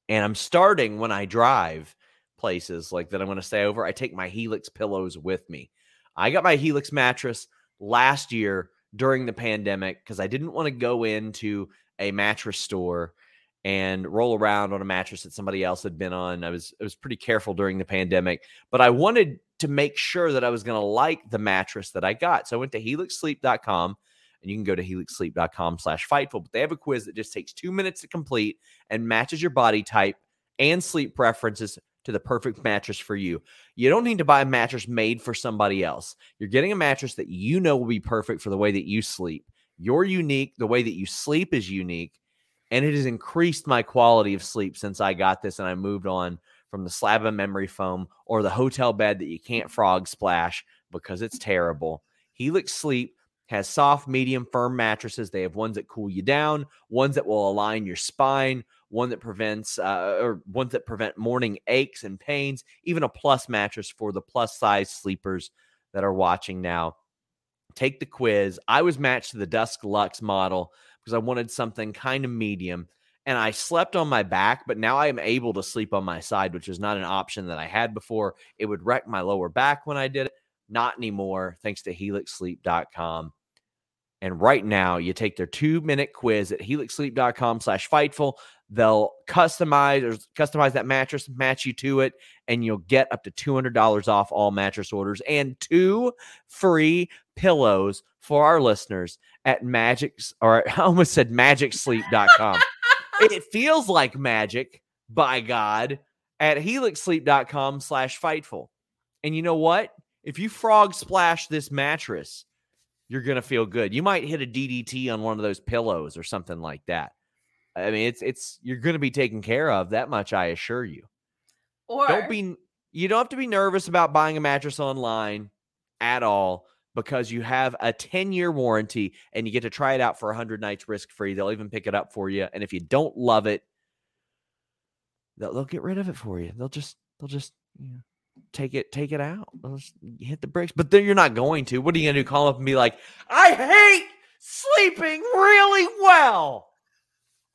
And I'm starting when I drive places like that I'm going to stay over. I take my Helix pillows with me. I got my Helix mattress last year during the pandemic because I didn't want to go into a mattress store and roll around on a mattress that somebody else had been on. I was I was pretty careful during the pandemic, but I wanted to make sure that I was going to like the mattress that I got. So I went to helixsleep.com and you can go to helixsleep.com slash fightful. But they have a quiz that just takes two minutes to complete and matches your body type and sleep preferences to the perfect mattress for you. You don't need to buy a mattress made for somebody else. You're getting a mattress that you know will be perfect for the way that you sleep. You're unique. The way that you sleep is unique. And it has increased my quality of sleep since I got this and I moved on from the slab of memory foam or the hotel bed that you can't frog splash because it's terrible. Helix Sleep has soft, medium, firm mattresses. They have ones that cool you down, ones that will align your spine, one that prevents uh, or ones that prevent morning aches and pains, even a plus mattress for the plus size sleepers that are watching now. Take the quiz. I was matched to the Dusk Luxe model because I wanted something kind of medium. And I slept on my back, but now I am able to sleep on my side, which is not an option that I had before. It would wreck my lower back when I did it. Not anymore, thanks to helixsleep.com. And right now, you take their two minute quiz at helixsleep.com slash fightful. They'll customize or customize that mattress, match you to it, and you'll get up to $200 off all mattress orders and two free pillows for our listeners at Magic's, or I almost said magicsleep.com. it feels like magic, by God, at helixsleep.com slash fightful. And you know what? If you frog splash this mattress, you're going to feel good. You might hit a DDT on one of those pillows or something like that. I mean, it's it's you're going to be taken care of that much I assure you. Or Don't be you don't have to be nervous about buying a mattress online at all because you have a 10-year warranty and you get to try it out for 100 nights risk-free. They'll even pick it up for you and if you don't love it, they'll, they'll get rid of it for you. They'll just they'll just you know, take it take it out. They'll hit the brakes. But then you're not going to. What are you going to do? Call up and be like, "I hate sleeping really well."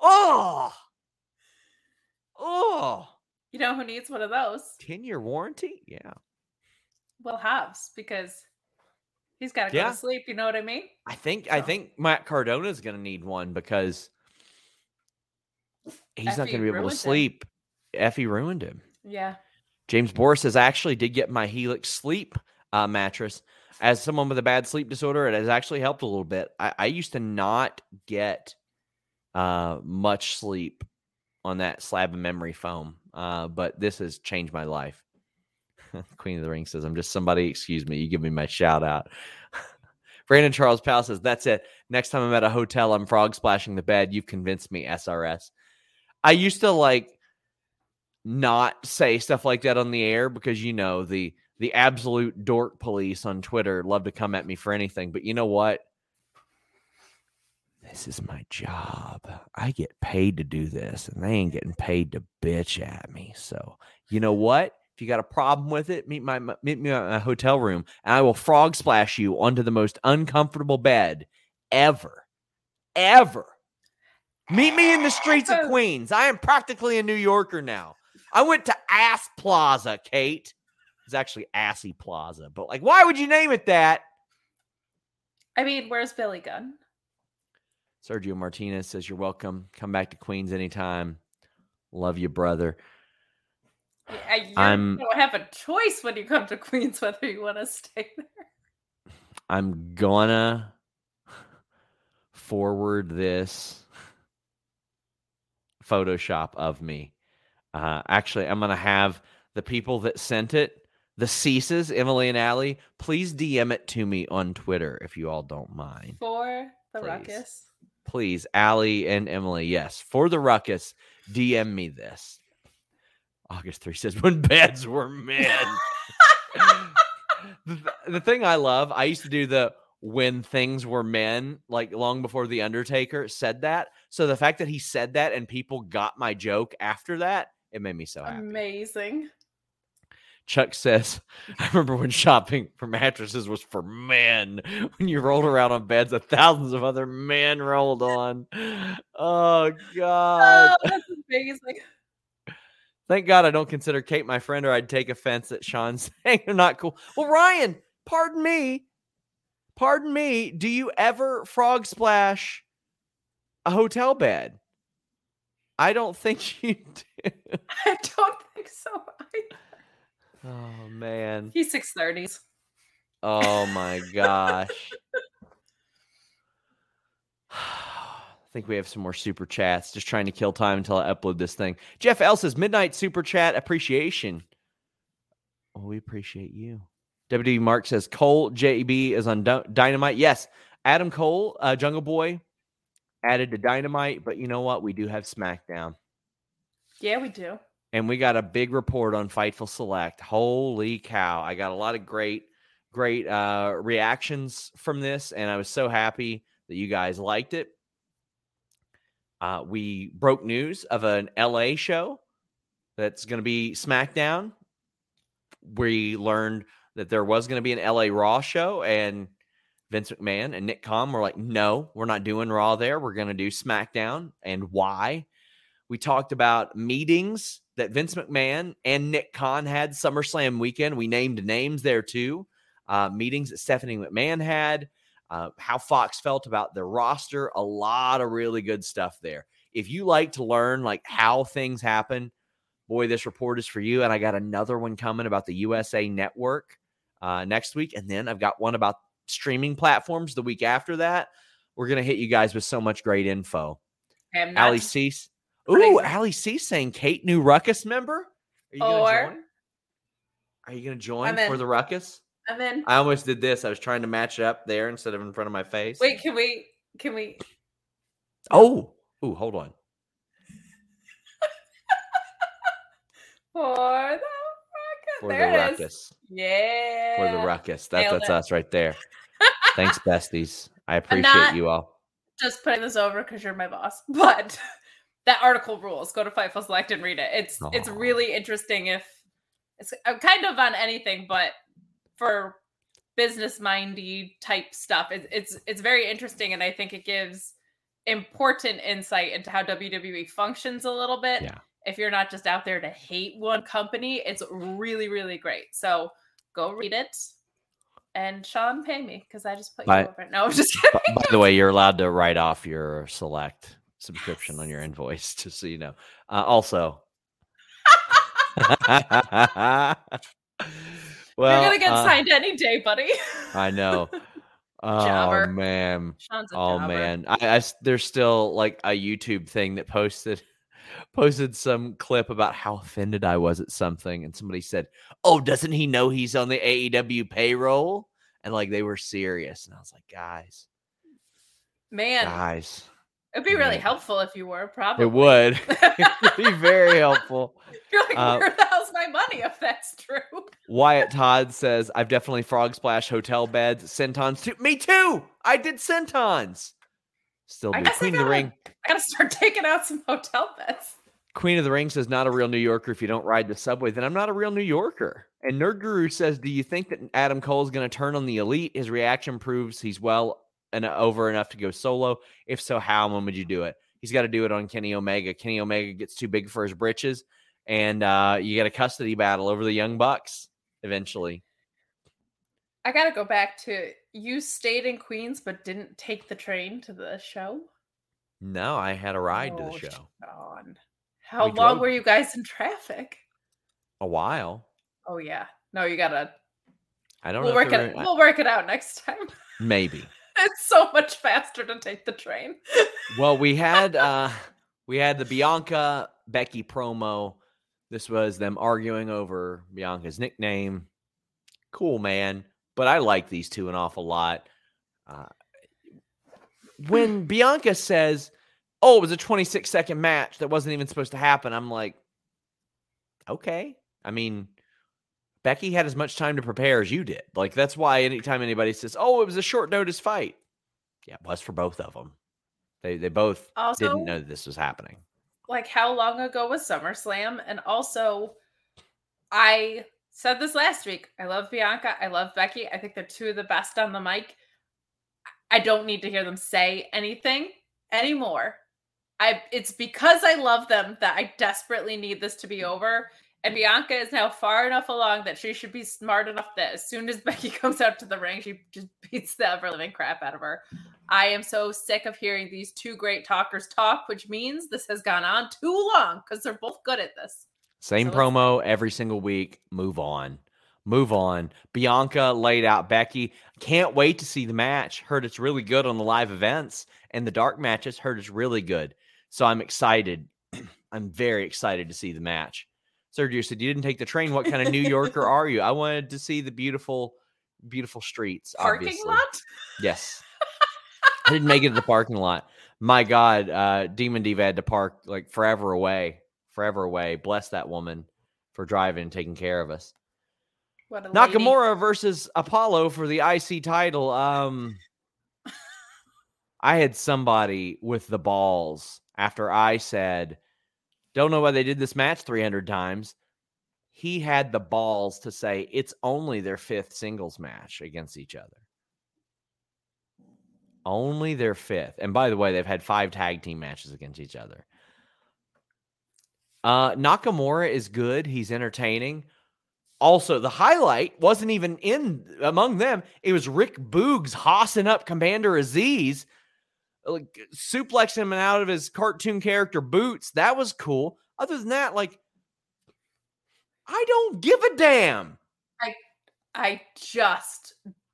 Oh. Oh. you know who needs one of those? 10 year warranty? Yeah. Will Hobbs, because he's got to go to sleep. You know what I mean? I think I think Matt Cardona is going to need one because he's not going to be able to him. sleep. Effie ruined him. Yeah. James Boris says I actually did get my Helix sleep uh, mattress. As someone with a bad sleep disorder, it has actually helped a little bit. I, I used to not get uh, much sleep on that slab of memory foam, uh, but this has changed my life. Queen of the Ring says, I'm just somebody, excuse me, you give me my shout out. Brandon Charles Powell says, That's it. Next time I'm at a hotel, I'm frog splashing the bed. You've convinced me, SRS. I used to like not say stuff like that on the air because you know the the absolute dork police on Twitter love to come at me for anything. But you know what? This is my job. I get paid to do this, and they ain't getting paid to bitch at me. So you know what? If you got a problem with it, meet my meet me at my hotel room, and I will frog splash you onto the most uncomfortable bed ever, ever. Meet me in the streets of Queens. I am practically a New Yorker now. I went to Ass Plaza, Kate. It's actually Assy Plaza, but like, why would you name it that? I mean, where's Billy Gunn? Sergio Martinez says, You're welcome. Come back to Queens anytime. Love you, brother. Yeah, you I'm- don't have a choice when you come to Queens whether you want to stay there. I'm gonna forward this Photoshop of me. Uh, actually, I'm gonna have the people that sent it, the ceases, Emily and Allie, please DM it to me on Twitter if you all don't mind. For the Please. ruckus. Please, Allie and Emily, yes, for the ruckus, DM me this. August 3 says, when beds were men. the, the thing I love, I used to do the when things were men, like long before The Undertaker said that. So the fact that he said that and people got my joke after that, it made me so happy. Amazing. Chuck says, I remember when shopping for mattresses was for men. When you rolled around on beds that thousands of other men rolled on. Oh, God. Oh, that's amazing. Thank God I don't consider Kate my friend, or I'd take offense at Sean saying they're not cool. Well, Ryan, pardon me. Pardon me. Do you ever frog splash a hotel bed? I don't think you do. I don't think so. either. Oh, man. He's six thirties. Oh, my gosh. I think we have some more super chats. Just trying to kill time until I upload this thing. Jeff L says midnight super chat appreciation. Well, we appreciate you. WD Mark says Cole JB is on Dynamite. Yes, Adam Cole, uh, Jungle Boy, added to Dynamite. But you know what? We do have SmackDown, Yeah, we do. and we got a big report on Fightful Select. Holy cow! I got a lot of great, great uh, reactions from this, and I was so happy that you guys liked it. Uh, we broke news of an LA show that's going to be SmackDown. We learned that there was going to be an LA Raw show, and Vince McMahon and Nick Khan were like, no, we're not doing Raw there. We're going to do SmackDown. And why? We talked about meetings that Vince McMahon and Nick Khan had SummerSlam weekend. We named names there too. Uh, meetings that Stephanie McMahon had, uh, how Fox felt about their roster, a lot of really good stuff there. If you like to learn like how things happen, boy, this report is for you. And I got another one coming about the USA Network uh, next week, and then I've got one about streaming platforms the week after that. We're gonna hit you guys with so much great info. Ali Cease. Ooh, Ali Cease saying Kate new Ruckus member. Are you gonna Or- join? Are you gonna join for the Ruckus? And then I almost did this. I was trying to match it up there instead of in front of my face. wait, can we can we Oh, oh, hold on. for the rocket? For there the it is. Ruckus. Yeah. For the Ruckus. That, Nailed that's it. us right there. Thanks, besties. I appreciate you all. Just putting this over because you're my boss. But that article rules. Go to Fightful Select and read it. It's it's really interesting if it's uh, kind of on anything, but for business mindy type stuff, it's it's it's very interesting, and I think it gives important insight into how WWE functions a little bit. Yeah. If you're not just out there to hate one company, it's really really great. So go read it. And Sean, pay me because I just put Bye. you over. No, I'm just By, kidding. by the way, you're allowed to write off your select subscription on your invoice, just so you know. Uh, also, well, You're gonna get uh, signed any day, buddy. I know. Oh Jobber. man. Oh jobber. man. I, I there's still like a YouTube thing that posted posted some clip about how offended I was at something, and somebody said, "Oh, doesn't he know he's on the AEW payroll?" And like they were serious, and I was like, "Guys, Man, guys, it'd be really helpful if you were. Probably it would it would be very helpful." You're like, Uh, where the hell's my money if that's true? Wyatt Todd says, "I've definitely frog splash hotel beds, sentons too. Me too. I did sentons. Still do. Queen of the Ring." I gotta start taking out some hotel beds. Queen of the Ring says, not a real New Yorker if you don't ride the subway, then I'm not a real New Yorker. And Nerd Guru says, Do you think that Adam Cole is going to turn on the elite? His reaction proves he's well and over enough to go solo. If so, how and when would you do it? He's got to do it on Kenny Omega. Kenny Omega gets too big for his britches, and uh, you get a custody battle over the Young Bucks eventually. I gotta go back to you stayed in Queens but didn't take the train to the show. No, I had a ride to Oh, the show. Sean. How We long drove. were you guys in traffic? A while. Oh yeah. No, you gotta. I don't We'll know. work it. were- We'll work it out next time. maybe. It's so much faster to take the train. Well, we had uh we had the Bianca Becky promo. This was them arguing over Bianca's nickname. Cool, man. But I like these two an awful lot. Uh, when Bianca says, "Oh, it was a 26 second match that wasn't even supposed to happen," I'm like, "Okay." I mean, Becky had as much time to prepare as you did. Like that's why anytime anybody says, "Oh, it was a short notice fight," yeah, it was for both of them. They they both Also- didn't know this was happening. Like how long ago was SummerSlam? And also, I said this last week. I love Bianca. I love Becky. I think they're two of the best on the mic. I don't need to hear them say anything anymore. I it's because I love them that I desperately need this to be over. And Bianca is now far enough along that she should be smart enough that as soon as Becky comes out to the ring, she just beats the ever living crap out of her. I am so sick of hearing these two great talkers talk, which means this has gone on too long because they're both good at this. Same So promo every single week. Move on. Move on. Bianca laid out Becky. Can't wait to see the match. Heard it's really good on the live events and the dark matches. Heard it's really good. So I'm excited. I'm very excited to see the match. Sergio said, You didn't take the train. What kind of New Yorker are you? I wanted to see the beautiful, beautiful streets. Parking obviously. lot? Yes. I didn't make it to the parking lot. My God, uh, Demon Diva had to park like forever away, forever away. Bless that woman for driving and taking care of us. What a lady. Nakamura versus Apollo for the IC title. Um, I had somebody with the balls after I said, "Don't know why they did this match 300 times." He had the balls to say it's only their fifth singles match against each other. Only their fifth. And by the way, they've had five tag team matches against each other. Uh, Nakamura is good. He's entertaining. Also, the highlight wasn't even in among them. It was Rick Boogs hossing up Commander Azeez, like suplexing him out of his cartoon character boots. That was cool. Other than that, like, I don't give a damn. I I just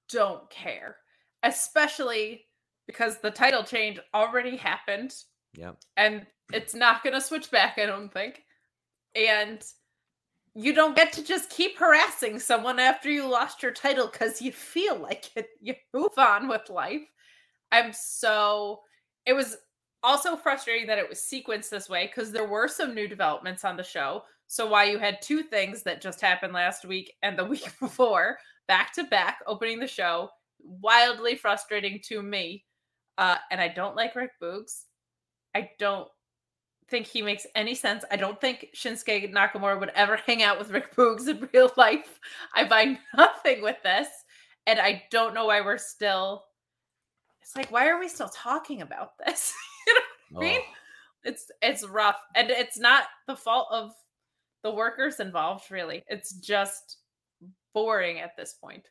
don't care, especially because the title change already happened Yeah. and it's not going to switch back, I don't think. And you don't get to just keep harassing someone after you lost your title because you feel like it. You move on with life. I'm so. It was also frustrating that it was sequenced this way because there were some new developments on the show. So why you had two things that just happened last week and the week before back to back opening the show, wildly frustrating to me. Uh, and I don't like Rick Boogs. I don't think he makes any sense. I don't think Shinsuke Nakamura would ever hang out with Rick Boogs in real life. I buy nothing with this. And I don't know why we're still. It's like, why are we still talking about this? you know what I mean? Oh, It's it's rough. And it's not the fault of the workers involved, really. It's just boring at this point.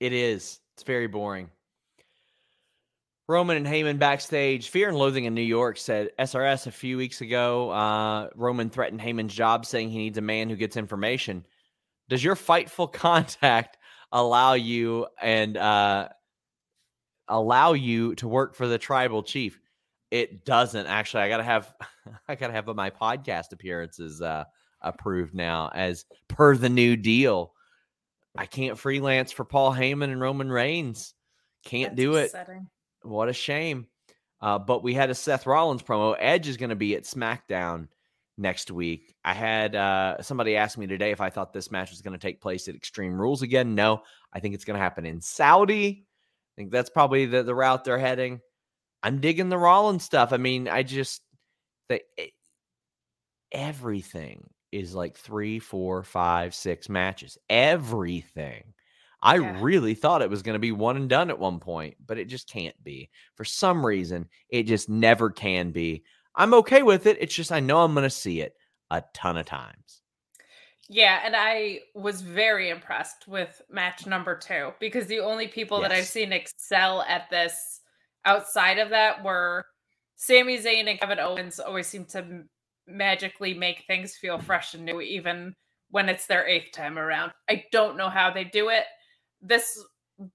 it is. It's very boring. Roman and Heyman backstage. Fear and Loathing in New York said SRS a few weeks ago. Uh, Roman threatened Heyman's job, saying he needs a man who gets information. Does your fightful contact allow you and uh, allow you to work for the tribal chief? It doesn't actually. I gotta have I gotta have my podcast appearances uh, approved now as per the new deal. I can't freelance for Paul Heyman and Roman Reigns. Can't That's do it. upsetting. What a shame. Uh, but we had a Seth Rollins promo. Edge is going to be at SmackDown next week. I had uh, somebody ask me today if I thought this match was going to take place at Extreme Rules again. No, I think it's going to happen in Saudi. I think that's probably the, the route they're heading. I'm digging the Rollins stuff. I mean, I just the it, eh, everything is like three, four, five, six matches. Everything. I Yeah. really thought it was going to be one and done at one point, but it just can't be. For some reason, it just never can be. I'm okay with it. It's just I know I'm going to see it a ton of times. Yeah, and I was very impressed with match number two because the only people that I've seen excel at this outside of that were Sami Zayn and Kevin Owens always seem to m- magically make things feel fresh and new, even when it's their eighth time around. I don't know how they do it. This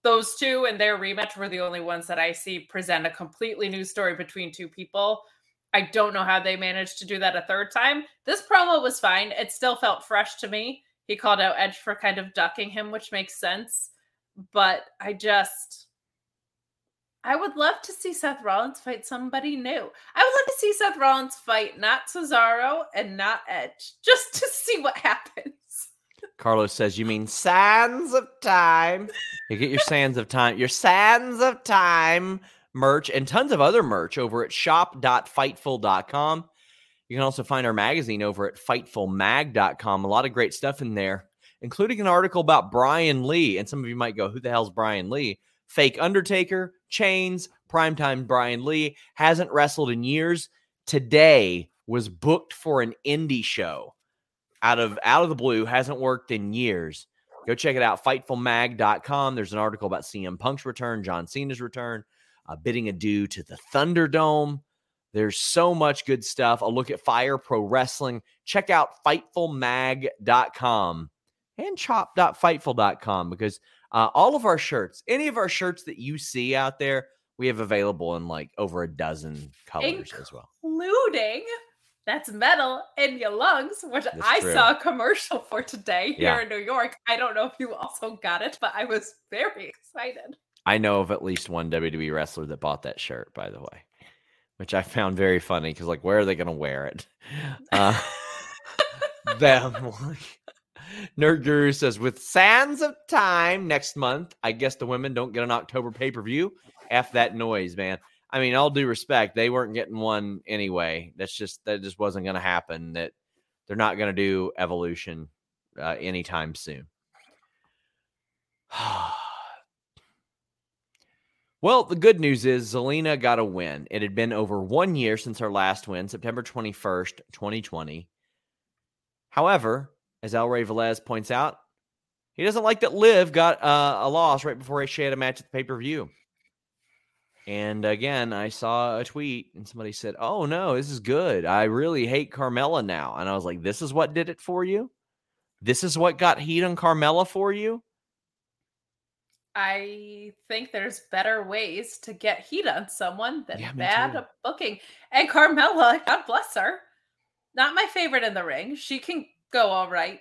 those two and their rematch were the only ones that I see present a completely new story between two people. I don't know how they managed to do that a third time. This promo was fine. It still felt fresh to me. He called out Edge for kind of ducking him, which makes sense. But I just I would love to see Seth Rollins fight somebody new. I would love to see Seth Rollins fight not Cesaro and not Edge, just to see what happens. Carlos says, You mean sands of time? You get your sands of time, your sands of time merch and tons of other merch over at shop.fightful.com. You can also find our magazine over at fightfulmag.com. A lot of great stuff in there, including an article about Brian Lee. And some of you might go, Who the hell's Brian Lee? Fake Undertaker, chains, primetime Brian Lee, hasn't wrestled in years. Today was booked for an indie show out of out of the blue, hasn't worked in years. Go check it out, fightfulmag.com. There's an article about CM Punk's return, John Cena's return, uh, bidding adieu to the Thunderdome. There's so much good stuff. A look at Fire Pro Wrestling. Check out fightfulmag.com and chop.fightful.com because uh, all of our shirts, any of our shirts that you see out there, we have available in like over a dozen colors as well. Including that's metal in your lungs, which that's I true. saw a commercial for today here yeah. in New York. I don't know if you also got it, but I was very excited. I know of at least one WWE wrestler that bought that shirt, by the way, which I found very funny because, like, where are they going to wear it? Uh, them. Nerd Guru says, with Sands of Time next month, I guess the women don't get an October pay per view. F that noise, man. I mean, all due respect, they weren't getting one anyway. That's just that just wasn't going to happen. That they're not going to do evolution uh, anytime soon. well, the good news is Zelina got a win. It had been over one year since her last win, September 21st, 2020. However, as El Rey Velez points out, he doesn't like that Liv got uh, a loss right before she had a match at the pay per view. And again, I saw a tweet and somebody said, Oh no, this is good. I really hate Carmella now. And I was like, This is what did it for you? This is what got heat on Carmella for you? I think there's better ways to get heat on someone than yeah, bad too. booking. And Carmella, God bless her, not my favorite in the ring. She can go all right.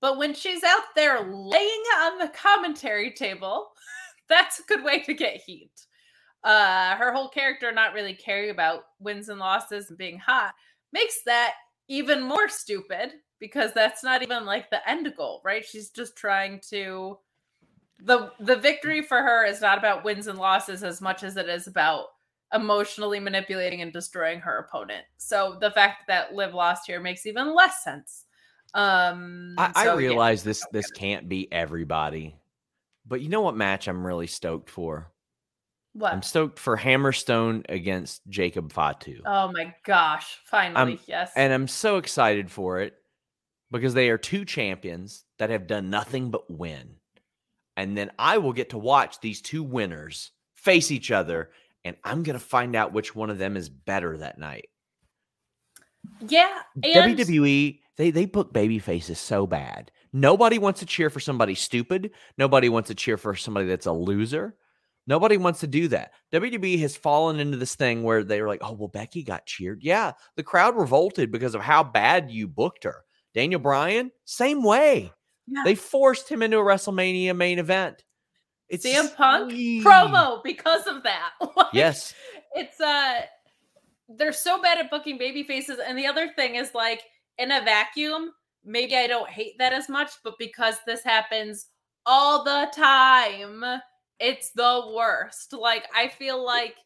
But when she's out there laying on the commentary table, that's a good way to get heat uh her whole character not really caring about wins and losses and being hot makes that even more stupid because that's not even like the end goal right she's just trying to the the victory for her is not about wins and losses as much as it is about emotionally manipulating and destroying her opponent so the fact that liv lost here makes even less sense um i, so, I realize yeah. this this can't be everybody but you know what match i'm really stoked for what? I'm stoked for Hammerstone against Jacob Fatu. Oh my gosh. Finally, I'm, yes. And I'm so excited for it because they are two champions that have done nothing but win. And then I will get to watch these two winners face each other, and I'm going to find out which one of them is better that night. Yeah. And- WWE, they, they book baby faces so bad. Nobody wants to cheer for somebody stupid. Nobody wants to cheer for somebody that's a loser. Nobody wants to do that. WWE has fallen into this thing where they were like, oh, well, Becky got cheered. Yeah, the crowd revolted because of how bad you booked her. Daniel Bryan, same way. Yeah. They forced him into a WrestleMania main event. It's CM Punk sweet. promo because of that. like, yes. It's uh they're so bad at booking baby faces. And the other thing is like in a vacuum, maybe I don't hate that as much, but because this happens all the time it's the worst. Like I feel like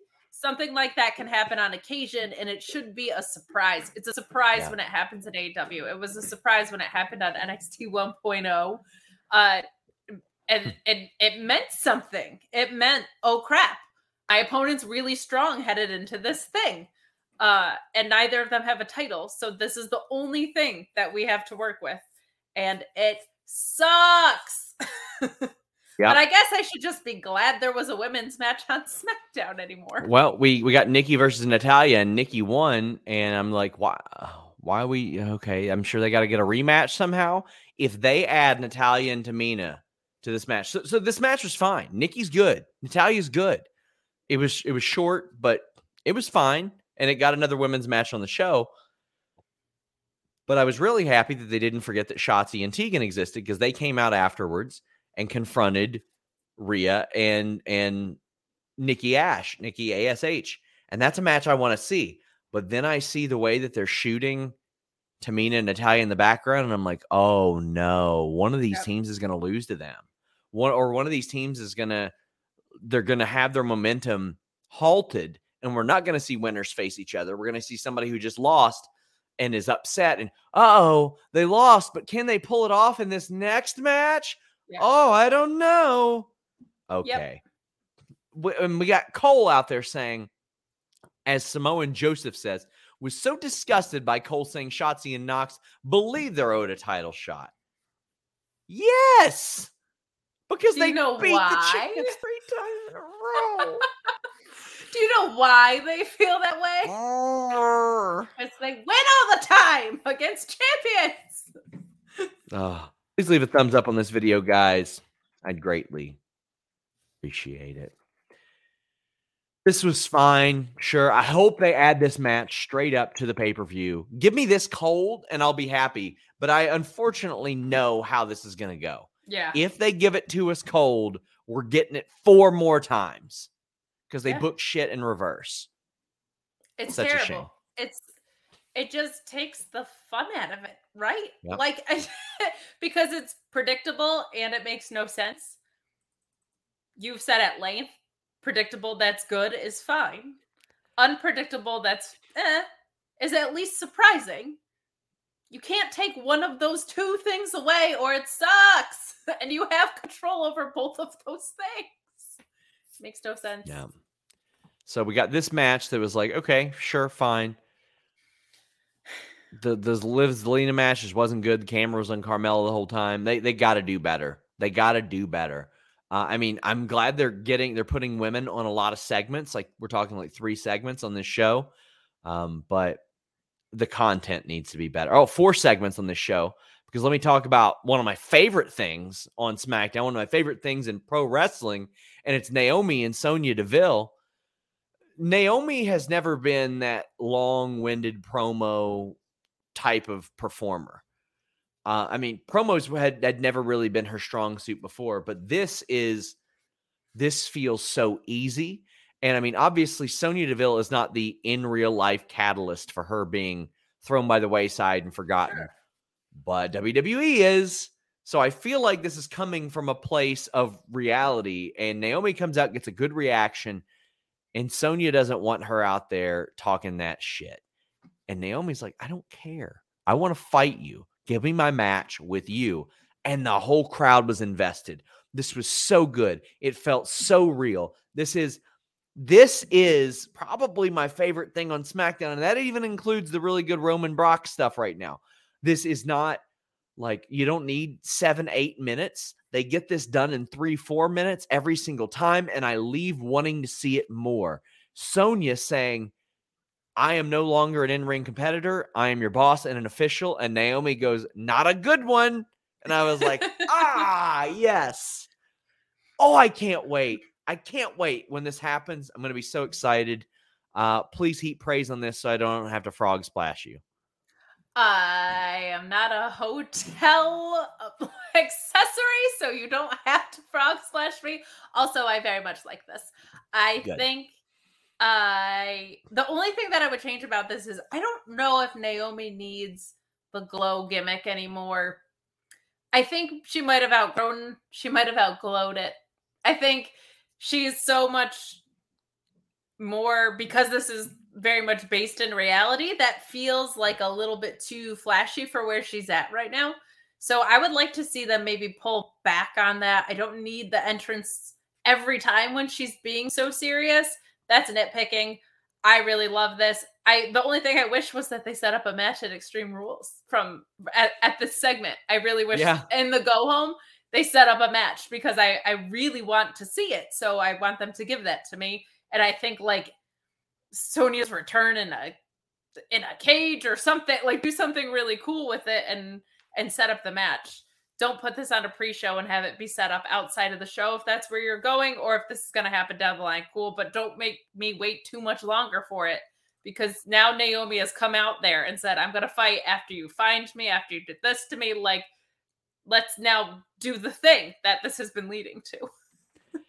something like that can happen on occasion and it should be a surprise. It's a surprise yeah. when it happens in AEW. It was a surprise when it happened on NXT 1.0. Uh and it it meant something. It meant, oh crap, my opponent's really strong headed into this thing. Uh, and neither of them have a title. So this is the only thing that we have to work with. And it sucks. Yep. But I guess I should just be glad there was a women's match on SmackDown anymore. Well, we we got Nikki versus Natalya, and Nikki won, and I'm like, why? Why we okay? I'm sure they got to get a rematch somehow. If they add Natalya and Tamina to this match, so, so this match was fine. Nikki's good, Natalya's good. It was it was short, but it was fine, and it got another women's match on the show. But I was really happy that they didn't forget that Shotzi and Tegan existed because they came out afterwards and confronted Rhea and and Nikki Ash, Nikki ASH. And that's a match I want to see. But then I see the way that they're shooting Tamina and Natalya in the background, and I'm like, oh no, one of these teams is going to lose to them. One or one of these teams is going to they're going to have their momentum halted, and we're not going to see winners face each other. We're going to see somebody who just lost and is upset and oh, they lost, but can they pull it off in this next match? Yeah. Oh, I don't know. Okay. We, and we got Cole out there saying, as Samoan Joseph says, was so disgusted by Cole saying Shotzi and Nox believe they're owed a title shot. Yes, because Do they you know beat why? the chickens three times in a row. Do you know why they feel that way? oh, Because they win all the time against champions. Ah, please leave a thumbs up on this video, guys. I'd greatly appreciate it. This was fine. Sure. I hope they add this match straight up to the pay per view. Give me this cold and I'll be happy. But I unfortunately know how this is going to go. Yeah. If they give it to us cold, we're getting it four more times because they Yeah. book shit in reverse. It's Such a terrible. shame. It's it just takes the fun out of it, right? Yep. Like because it's predictable and it makes no sense. You've said at length, predictable that's good is fine. Unpredictable that's eh is at least surprising. You can't take one of those two things away or it sucks. And you have control over both of those things. Makes no sense. Yeah. So we got this match that was like, okay, sure, fine. The the Zelina match just wasn't good. The camera was on Carmella the whole time. They they got to do better. They got to do better. Uh, I mean, I'm glad they're getting they're putting women on a lot of segments. Like we're talking like three segments on this show, um, but the content needs to be better. Oh, four segments on this show because let me talk about one of my favorite things on SmackDown. One of my favorite things in pro wrestling, and it's Naomi and Sonya Deville. Naomi has never been that long-winded promo type of performer. Uh, I mean, promos had, had never really been her strong suit before, but this is this feels so easy. And I mean, obviously, Sonya Deville is not the in real life catalyst for her being thrown by the wayside and forgotten, Sure. but WWE is. So I feel like this is coming from a place of reality. And Naomi comes out, gets a good reaction, and Sonya doesn't want her out there talking that shit. And Naomi's like, I don't care. I want to fight you. Give me my match with you. And the whole crowd was invested. This was so good. It felt so real. This is this is probably my favorite thing on SmackDown. And that even includes the really good Roman Brock stuff right now. This is not like you don't need seven, eight minutes. They get this done in three, four minutes every single time. And I leave wanting to see it more. Sonya saying, I am no longer an in ring competitor. I am your boss and an official. And Naomi goes, Not a good one. And I was like, Ah, yes. Oh, I can't wait. I can't wait when this happens. I'm going to be so excited. Uh, please heap praise on this so I don't have to frog splash you. I am not a hotel accessory, so you don't have to frog slash me. Also, I very much like this. I Good. think I the only thing that I would change about this is I don't know if Naomi needs the glow gimmick anymore. I think she might have outgrown she might have outglowed it. I think she's so much more because this is very much based in reality that feels like a little bit too flashy for where she's at right now. So I would like to see them maybe pull back on that. I don't need the entrance every time when she's being so serious. That's nitpicking. I really love this. I the only thing I wish was that they set up a match at Extreme Rules from at, at this segment. I really wish Yeah. in the go home they set up a match because I I really want to see it. So I want them to give that to me. And I think like Sonya's return in a in a cage or something like do something really cool with it and and set up the match. Don't put this on a pre-show and have it be set up outside of the show if that's where you're going or if this is going to happen down the line. Cool, but don't make me wait too much longer for it because now Naomi has come out there and said, "I'm going to fight after you find me, after you did this to me." Like let's now do the thing that this has been leading to.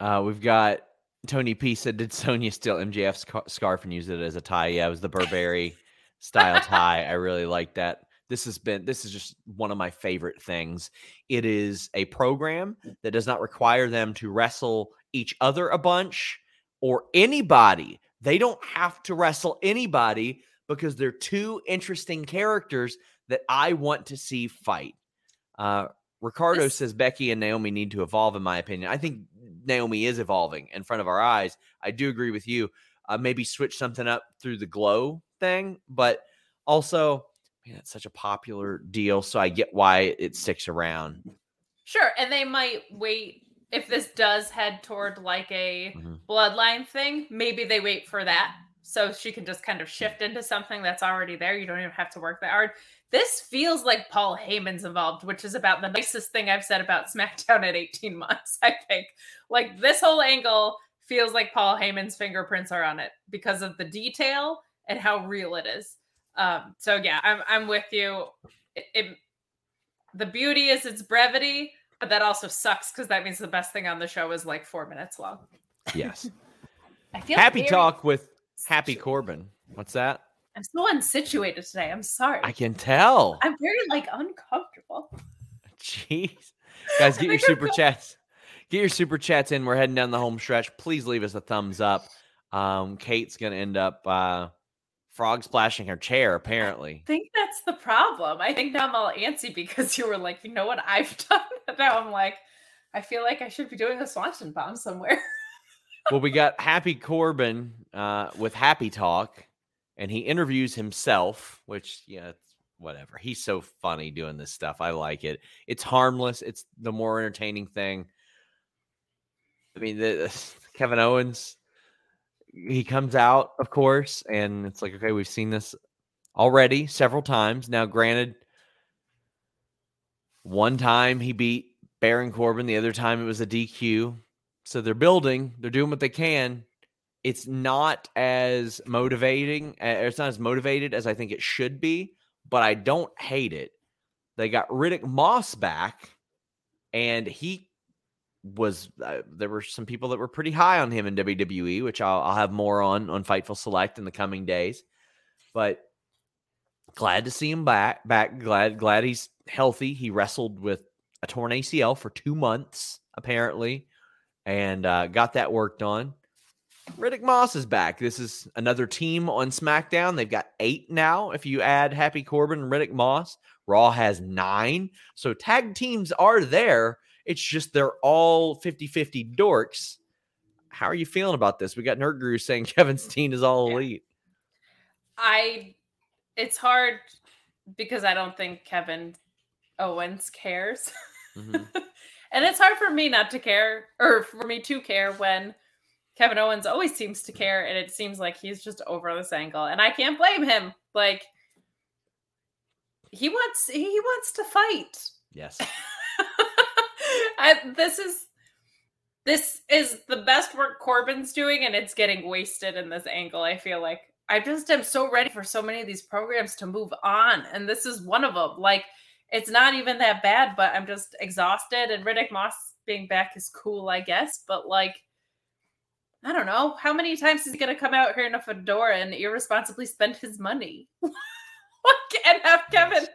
Uh, we've got Tony P said, Did Sonya steal MJF's scarf and use it as a tie? Yeah, it was the Burberry style tie. I really like that. This has been this is just one of my favorite things. It is a program that does not require them to wrestle each other a bunch or anybody. They don't have to wrestle anybody because they're two interesting characters that I want to see fight. Uh, Ricardo This- says Becky and Naomi need to evolve, in my opinion. I think Naomi is evolving in front of our eyes. I do agree with you. Uh, maybe switch something up through the glow thing, but also, man, it's such a popular deal. So I get why it sticks around. Sure, and they might wait if this does head toward like a Mhm. bloodline thing. Maybe they wait for that so she can just kind of shift into something that's already there. You don't even have to work that hard. This feels like Paul Heyman's involved, which is about the nicest thing I've said about SmackDown at 18 months. I think like this whole angle feels like Paul Heyman's fingerprints are on it because of the detail and how real it is. Um, so yeah, I'm I'm with you. It, it the beauty is its brevity, but that also sucks because that means the best thing on the show is like four minutes long. Yes. I feel Happy very talk with Happy Corbin. What's that? I'm so unsituated today. I'm sorry. I can tell. I'm very like uncomfortable. Jeez. Guys, get your think I'm super chats. Get your super chats in. We're heading down the home stretch. Please leave us a thumbs up. Um, Kate's gonna end up uh frog splashing her chair, apparently. I think that's the problem. I think now I'm all antsy because you were like, you know what I've done? Now I'm like, I feel like I should be doing a Swanton bomb somewhere. well, we got Happy Corbin uh with Happy Talk, and he interviews himself, which yeah, it's whatever. He's so funny doing this stuff. I like it. It's harmless, it's the more entertaining thing. I mean, the, Kevin Owens, he comes out, of course, and it's like, okay, we've seen this already several times. Now, granted, one time he beat Baron Corbin, the other time it was a DQ. So they're building, they're doing what they can. It's not as motivating, it's not as motivated as I think it should be, but I don't hate it. They got Riddick Moss back, and he was uh, there were some people that were pretty high on him in WWE, which I'll, I'll have more on on Fightful Select in the coming days. But glad to see him back. Back glad glad he's healthy. He wrestled with a torn ACL for two months apparently, and uh, got that worked on. Riddick Moss is back. This is another team on SmackDown. They've got eight now. If you add Happy Corbin and Riddick Moss, Raw has nine. So tag teams are there. It's just they're all 50 50 dorks. How are you feeling about this? We got Nerd Guru saying Kevin Steen is all Yeah. elite. I it's hard because I don't think Kevin Owens cares. Mhm. and it's hard for me not to care or for me to care when Kevin Owens always seems to care and it seems like he's just over this angle and I can't blame him. Like he wants he wants to fight. Yes. I, this is this is the best work Corbin's doing, and it's getting wasted in this angle. I feel like I just am so ready for so many of these programs to move on, and this is one of them. Like it's not even that bad, but I'm just exhausted. And Riddick Moss being back is cool, I guess, but like. I don't know. How many times is he going to come out here in a fedora and irresponsibly spend his money? and have Kevin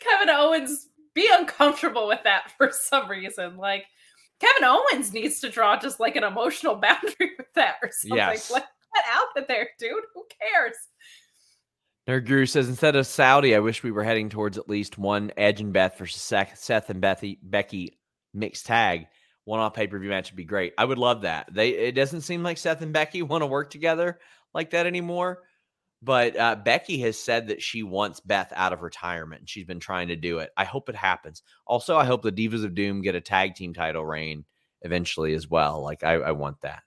Kevin Owens be uncomfortable with that for some reason. Like Kevin Owens needs to draw just like an emotional boundary with that or something. Yes. Let that out of there, dude. Who cares? Nerd Guru says instead of Saudi, I wish we were heading towards at least one Edge and Beth versus Seth Seth and Bethy, Becky mixed tag. One off pay per view match would be great. I would love that. They it doesn't seem like Seth and Becky want to work together like that anymore. But uh, Becky has said that she wants Beth out of retirement. and She's been trying to do it. I hope it happens. Also, I hope the Divas of Doom get a tag team title reign eventually as well. Like I, I want that.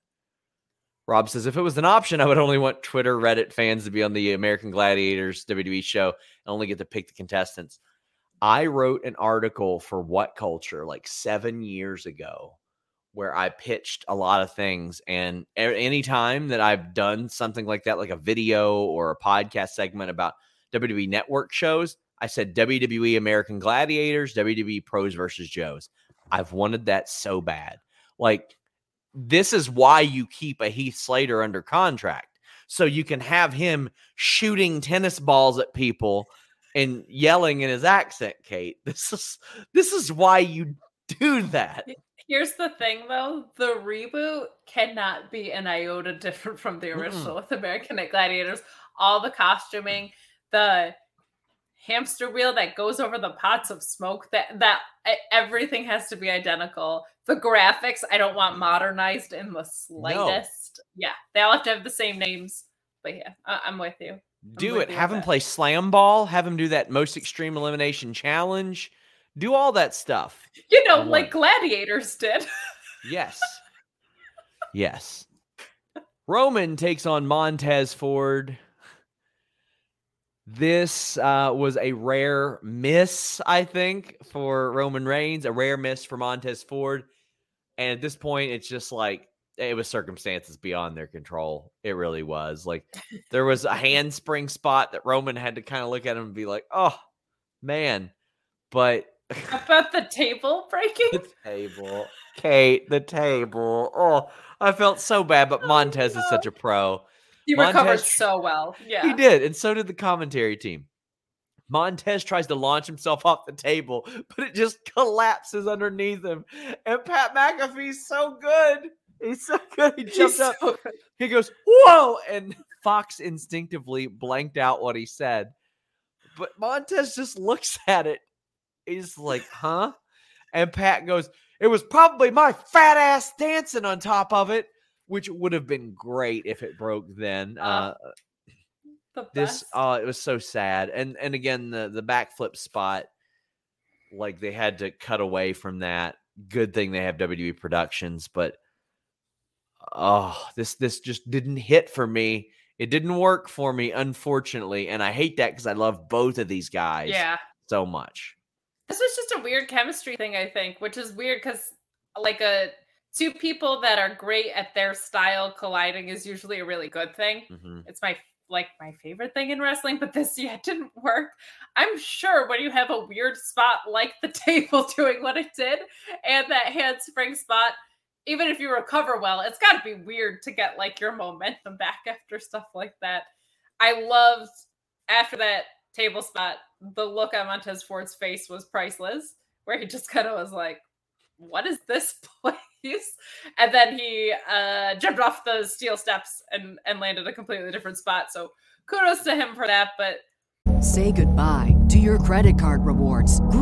Rob says, if it was an option, I would only want Twitter, Reddit fans to be on the American Gladiators WWE show and only get to pick the contestants. I wrote an article for What Culture like seven years ago where I pitched a lot of things. And a- anytime that I've done something like that, like a video or a podcast segment about WWE network shows, I said WWE American Gladiators, WWE Pros versus Joes. I've wanted that so bad. Like, this is why you keep a Heath Slater under contract. so you can have him shooting tennis balls at people and yelling in his accent, Kate. This is this is why you do that. Here's the thing though, the reboot cannot be an iota different from the original mm with American Gladiators. All the costuming, the hamster wheel that goes over the pots of smoke that that everything has to be identical. The graphics i don't want modernized in the slightest. No. yeah they all have to have the same names but yeah I- am with you. I'm do it. have him play slam ball. Have him do that most extreme elimination challenge do all that stuff you know like gladiators did yes yes roman takes on montez ford this uh, was a rare miss, I think, for Roman Reigns, a rare miss for Montez Ford. And at this point, it's just like it was circumstances beyond their control. It really was. Like there was a handspring spot that Roman had to kind of look at him and be like, oh, man. But about the table breaking? the table. Kate, the table. Oh, I felt so bad, but oh, Montez oh, no. is such a pro. He Montez, recovered so well. Yeah. He did. And so did the commentary team. Montez tries to launch himself off the table, but it just collapses underneath him. And Pat McAfee's so good. He's so good. He jumps up. So he goes, Whoa! And Fox instinctively blanked out what he said. But Montez just looks at it. He's like, Huh? And Pat goes, It was probably my fat ass dancing on top of it which would have been great if it broke then. Uh, uh this uh it was so sad. And and again the the backflip spot like they had to cut away from that. Good thing they have WWE Productions, but oh, this this just didn't hit for me. It didn't work for me unfortunately, and I hate that cuz I love both of these guys yeah. so much. This was just a weird chemistry thing I think, which is weird cuz like a two people that are great at their style colliding is usually a really good thing. Mm-hmm. It's my like my favorite thing in wrestling, but this yet didn't work. I'm sure when you have a weird spot like the table doing what it did and that handspring spot, even if you recover well, it's got to be weird to get like your momentum back after stuff like that. I loved after that table spot, the look on Montez Ford's face was priceless, where he just kind of was like, What is this place? and then he uh, jumped off the steel steps and and landed a completely different spot. So kudos to him for that. But say goodbye to your credit card rewards. Corporate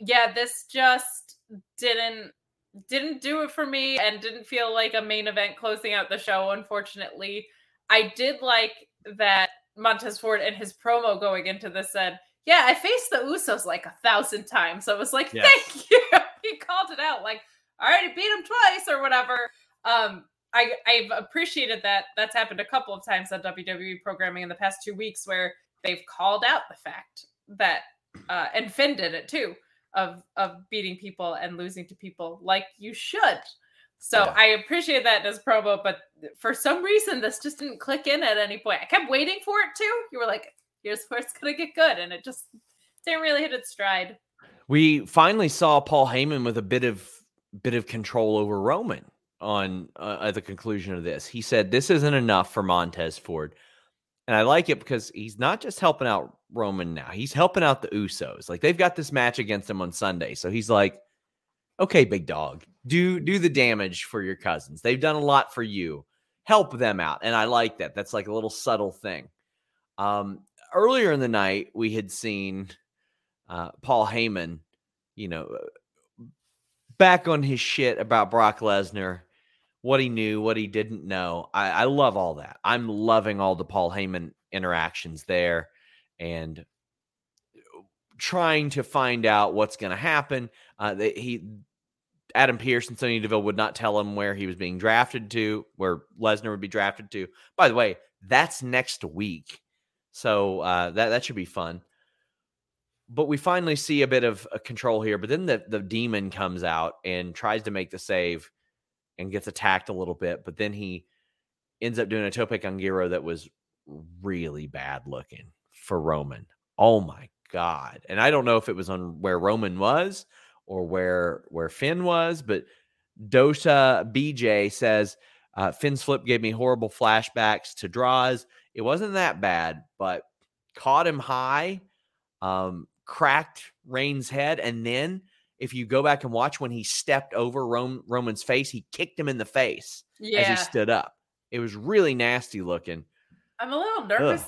yeah, this just didn't didn't do it for me and didn't feel like a main event closing out the show unfortunately. I did like that Montez Ford and his promo going into this said, "Yeah, I faced the Usos like a thousand times." So I was like, yes. "Thank you." he called it out like, "All right, beat him twice or whatever." Um I I've appreciated that that's happened a couple of times on WWE programming in the past 2 weeks where they've called out the fact that uh and Finn did it too of of beating people and losing to people like you should. So yeah. I appreciate that as promo, but for some reason this just didn't click in at any point. I kept waiting for it to. You were like, here's where it's gonna get good, and it just didn't really hit its stride. We finally saw Paul Heyman with a bit of bit of control over Roman on uh, at the conclusion of this. He said this isn't enough for Montez Ford. And I like it because he's not just helping out Roman now, he's helping out the Usos. Like they've got this match against him on Sunday. So he's like, okay, big dog, do do the damage for your cousins. They've done a lot for you. Help them out. And I like that. That's like a little subtle thing. Um, earlier in the night, we had seen uh, Paul Heyman, you know, back on his shit about Brock Lesnar, what he knew, what he didn't know. I, I love all that. I'm loving all the Paul Heyman interactions there and trying to find out what's going to happen. Uh, he Adam Pearce and Sonya Deville would not tell him where he was being drafted to, where Lesnar would be drafted to. By the way, that's next week, so uh, that that should be fun. But we finally see a bit of a control here. But then the the demon comes out and tries to make the save and gets attacked a little bit. But then he ends up doing a tope giro that was really bad looking for Roman. Oh my god! And I don't know if it was on where Roman was or where where Finn was, but Dosa BJ says uh, Finn's flip gave me horrible flashbacks to draws. It wasn't that bad, but caught him high, um, cracked Reigns' head, and then if you go back and watch when he stepped over Rome, Roman's face, he kicked him in the face Yeah. as he stood up. It was really nasty looking. I'm a little nervous.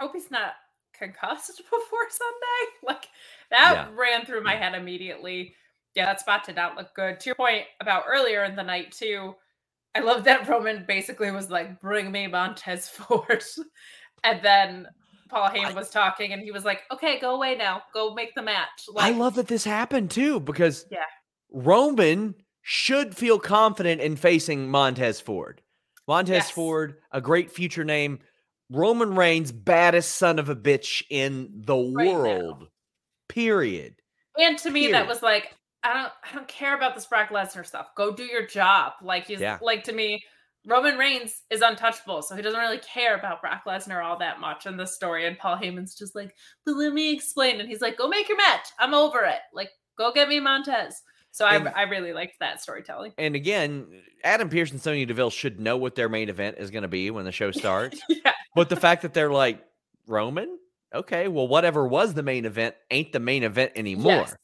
I hope he's not concussed before Sunday. Like that Yeah. ran through my head immediately. Yeah, that spot did not look good. To your point about earlier in the night too, I love that Roman basically was like, "Bring me Montez Ford," and then Paul Heyman was talking, and he was like, "Okay, go away now. Go make the match." Like, I love that this happened too because Yeah. Roman should feel confident in facing Montez Ford. Montez Yes. Ford, a great future name. Roman Reigns, baddest son of a bitch in the Right now. world. Period. And to me, Period. that was like, I don't, I don't care about this Brock Lesnar stuff. Go do your job. Like he's Yeah. like to me, Roman Reigns is untouchable, so he doesn't really care about Brock Lesnar all that much in this story. And Paul Heyman's just like, but let me explain. And he's like, go make your match. I'm over it. Like, go get me Montez. So And- I, I really liked that storytelling. And again, Adam Pearce and Sonya Deville should know what their main event is going to be when the show starts. yeah, but the fact that they're like, Roman? Okay, well, whatever was the main event ain't the main event anymore. Yes.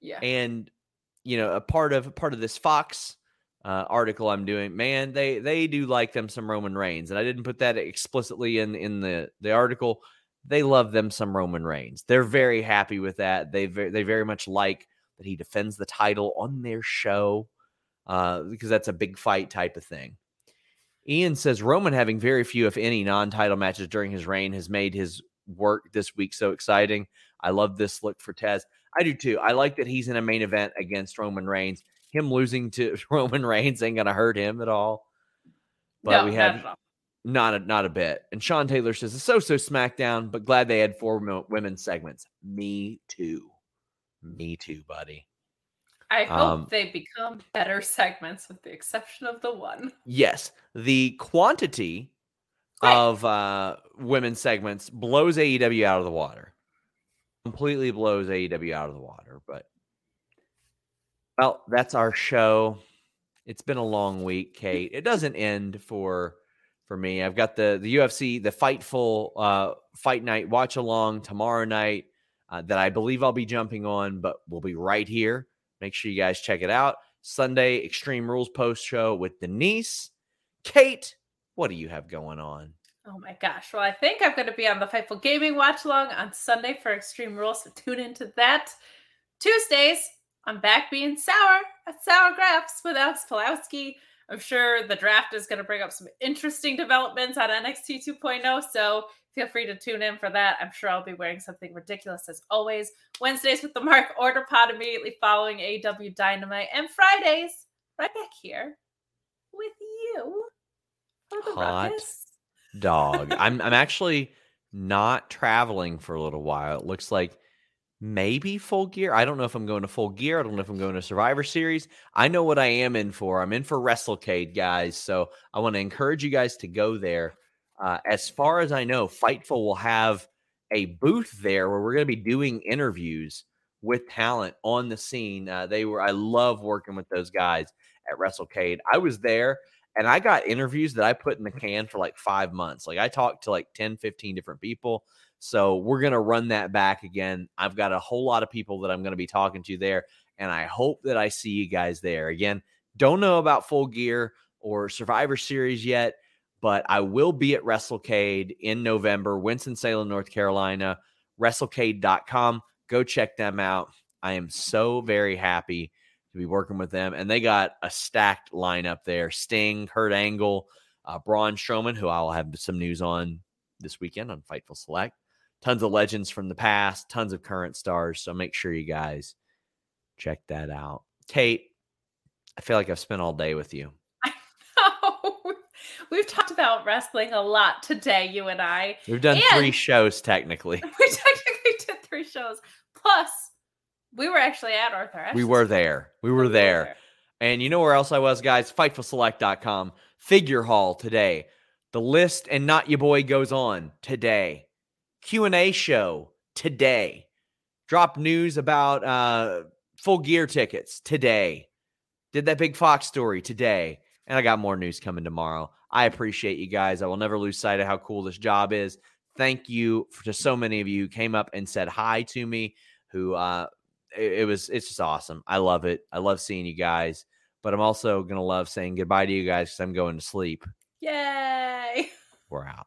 Yeah. and you know a part of part of this fox uh, article i'm doing man they they do like them some roman reigns and i didn't put that explicitly in in the the article. They love them some roman reigns. They're very happy with that. They very they very much like that he defends the title on their show uh, because that's a big fight type of thing. Ian says roman having very few if any non-title matches during his reign has made his work this week so exciting. I love this look for tez I do too. I like that he's in a main event against Roman Reigns. Him losing to Roman Reigns ain't gonna hurt him at all. But no, we have not a, not a bit. And Sean Taylor says it's so so SmackDown, but glad they had four women segments. Me too. Me too, buddy. I hope um, they become better segments, with the exception of the one. Yes, the quantity Great. of uh, women's segments blows AEW out of the water. Completely blows AEW out of the water. But well, that's our show. It's been a long week, Kate. It doesn't end for for me. I've got the the UFC, the Fightful uh, Fight Night watch along tomorrow night uh, that I believe I'll be jumping on, but we'll be right here. Make sure you guys check it out. Sunday Extreme Rules post show with Denise. Kate, what do you have going on? Oh my gosh. Well, I think I'm going to be on the Fightful Gaming watch along on Sunday for Extreme Rules, so tune into that. Tuesdays, I'm back being sour at Sour Graphs with Alex Pulowski. I'm sure the draft is going to bring up some interesting developments on NXT 2.0, so feel free to tune in for that. I'm sure I'll be wearing something ridiculous as always. Wednesdays with the Mark Order Pod immediately following AEW Dynamite, and Fridays right back here with you for the Hot ruckus. Dog. I'm I'm actually not traveling for a little while. It looks like maybe full gear. I don't know if I'm going to full gear. I don't know if I'm going to Survivor Series. I know what I am in for. I'm in for WrestleCade, guys. So I want to encourage you guys to go there. Uh, as far as I know, Fightful will have a booth there where we're going to be doing interviews with talent on the scene. Uh, they were. I love working with those guys at WrestleCade. I was there and I got interviews that I put in the can for like five months. Like I talked to like 10, 15 different people. So we're going to run that back again. I've got a whole lot of people that I'm going to be talking to there. And I hope that I see you guys there. Again, don't know about full gear or Survivor Series yet, but I will be at WrestleCade in November, Winston-Salem, North Carolina. WrestleCade.com. Go check them out. I am so very happy to be working with them. And they got a stacked lineup there Sting, Kurt Angle, uh, Braun Strowman, who I'll have some news on this weekend on Fightful Select. Tons of legends from the past, tons of current stars. So make sure you guys check that out. Kate, I feel like I've spent all day with you. I know. We've talked about wrestling a lot today, you and I. We've done And- three shows technically. We technically did three shows. Plus, we were actually at Arthur Ashe's. We were there. We were there. And you know where else I was, guys? FightfulSelect.com. Figure Hall today. The list and not your boy goes on today. Q&A show today. Drop news about uh, full gear tickets today. Did that big Fox story today. And I got more news coming tomorrow. I appreciate you guys. I will never lose sight of how cool this job is. Thank you for, to so many of you who came up and said hi to me. Who uh, it, it was it's just awesome. I love it. I love seeing you guys. But I'm also gonna love saying goodbye to you guys because I'm going to sleep. Yay. We're out.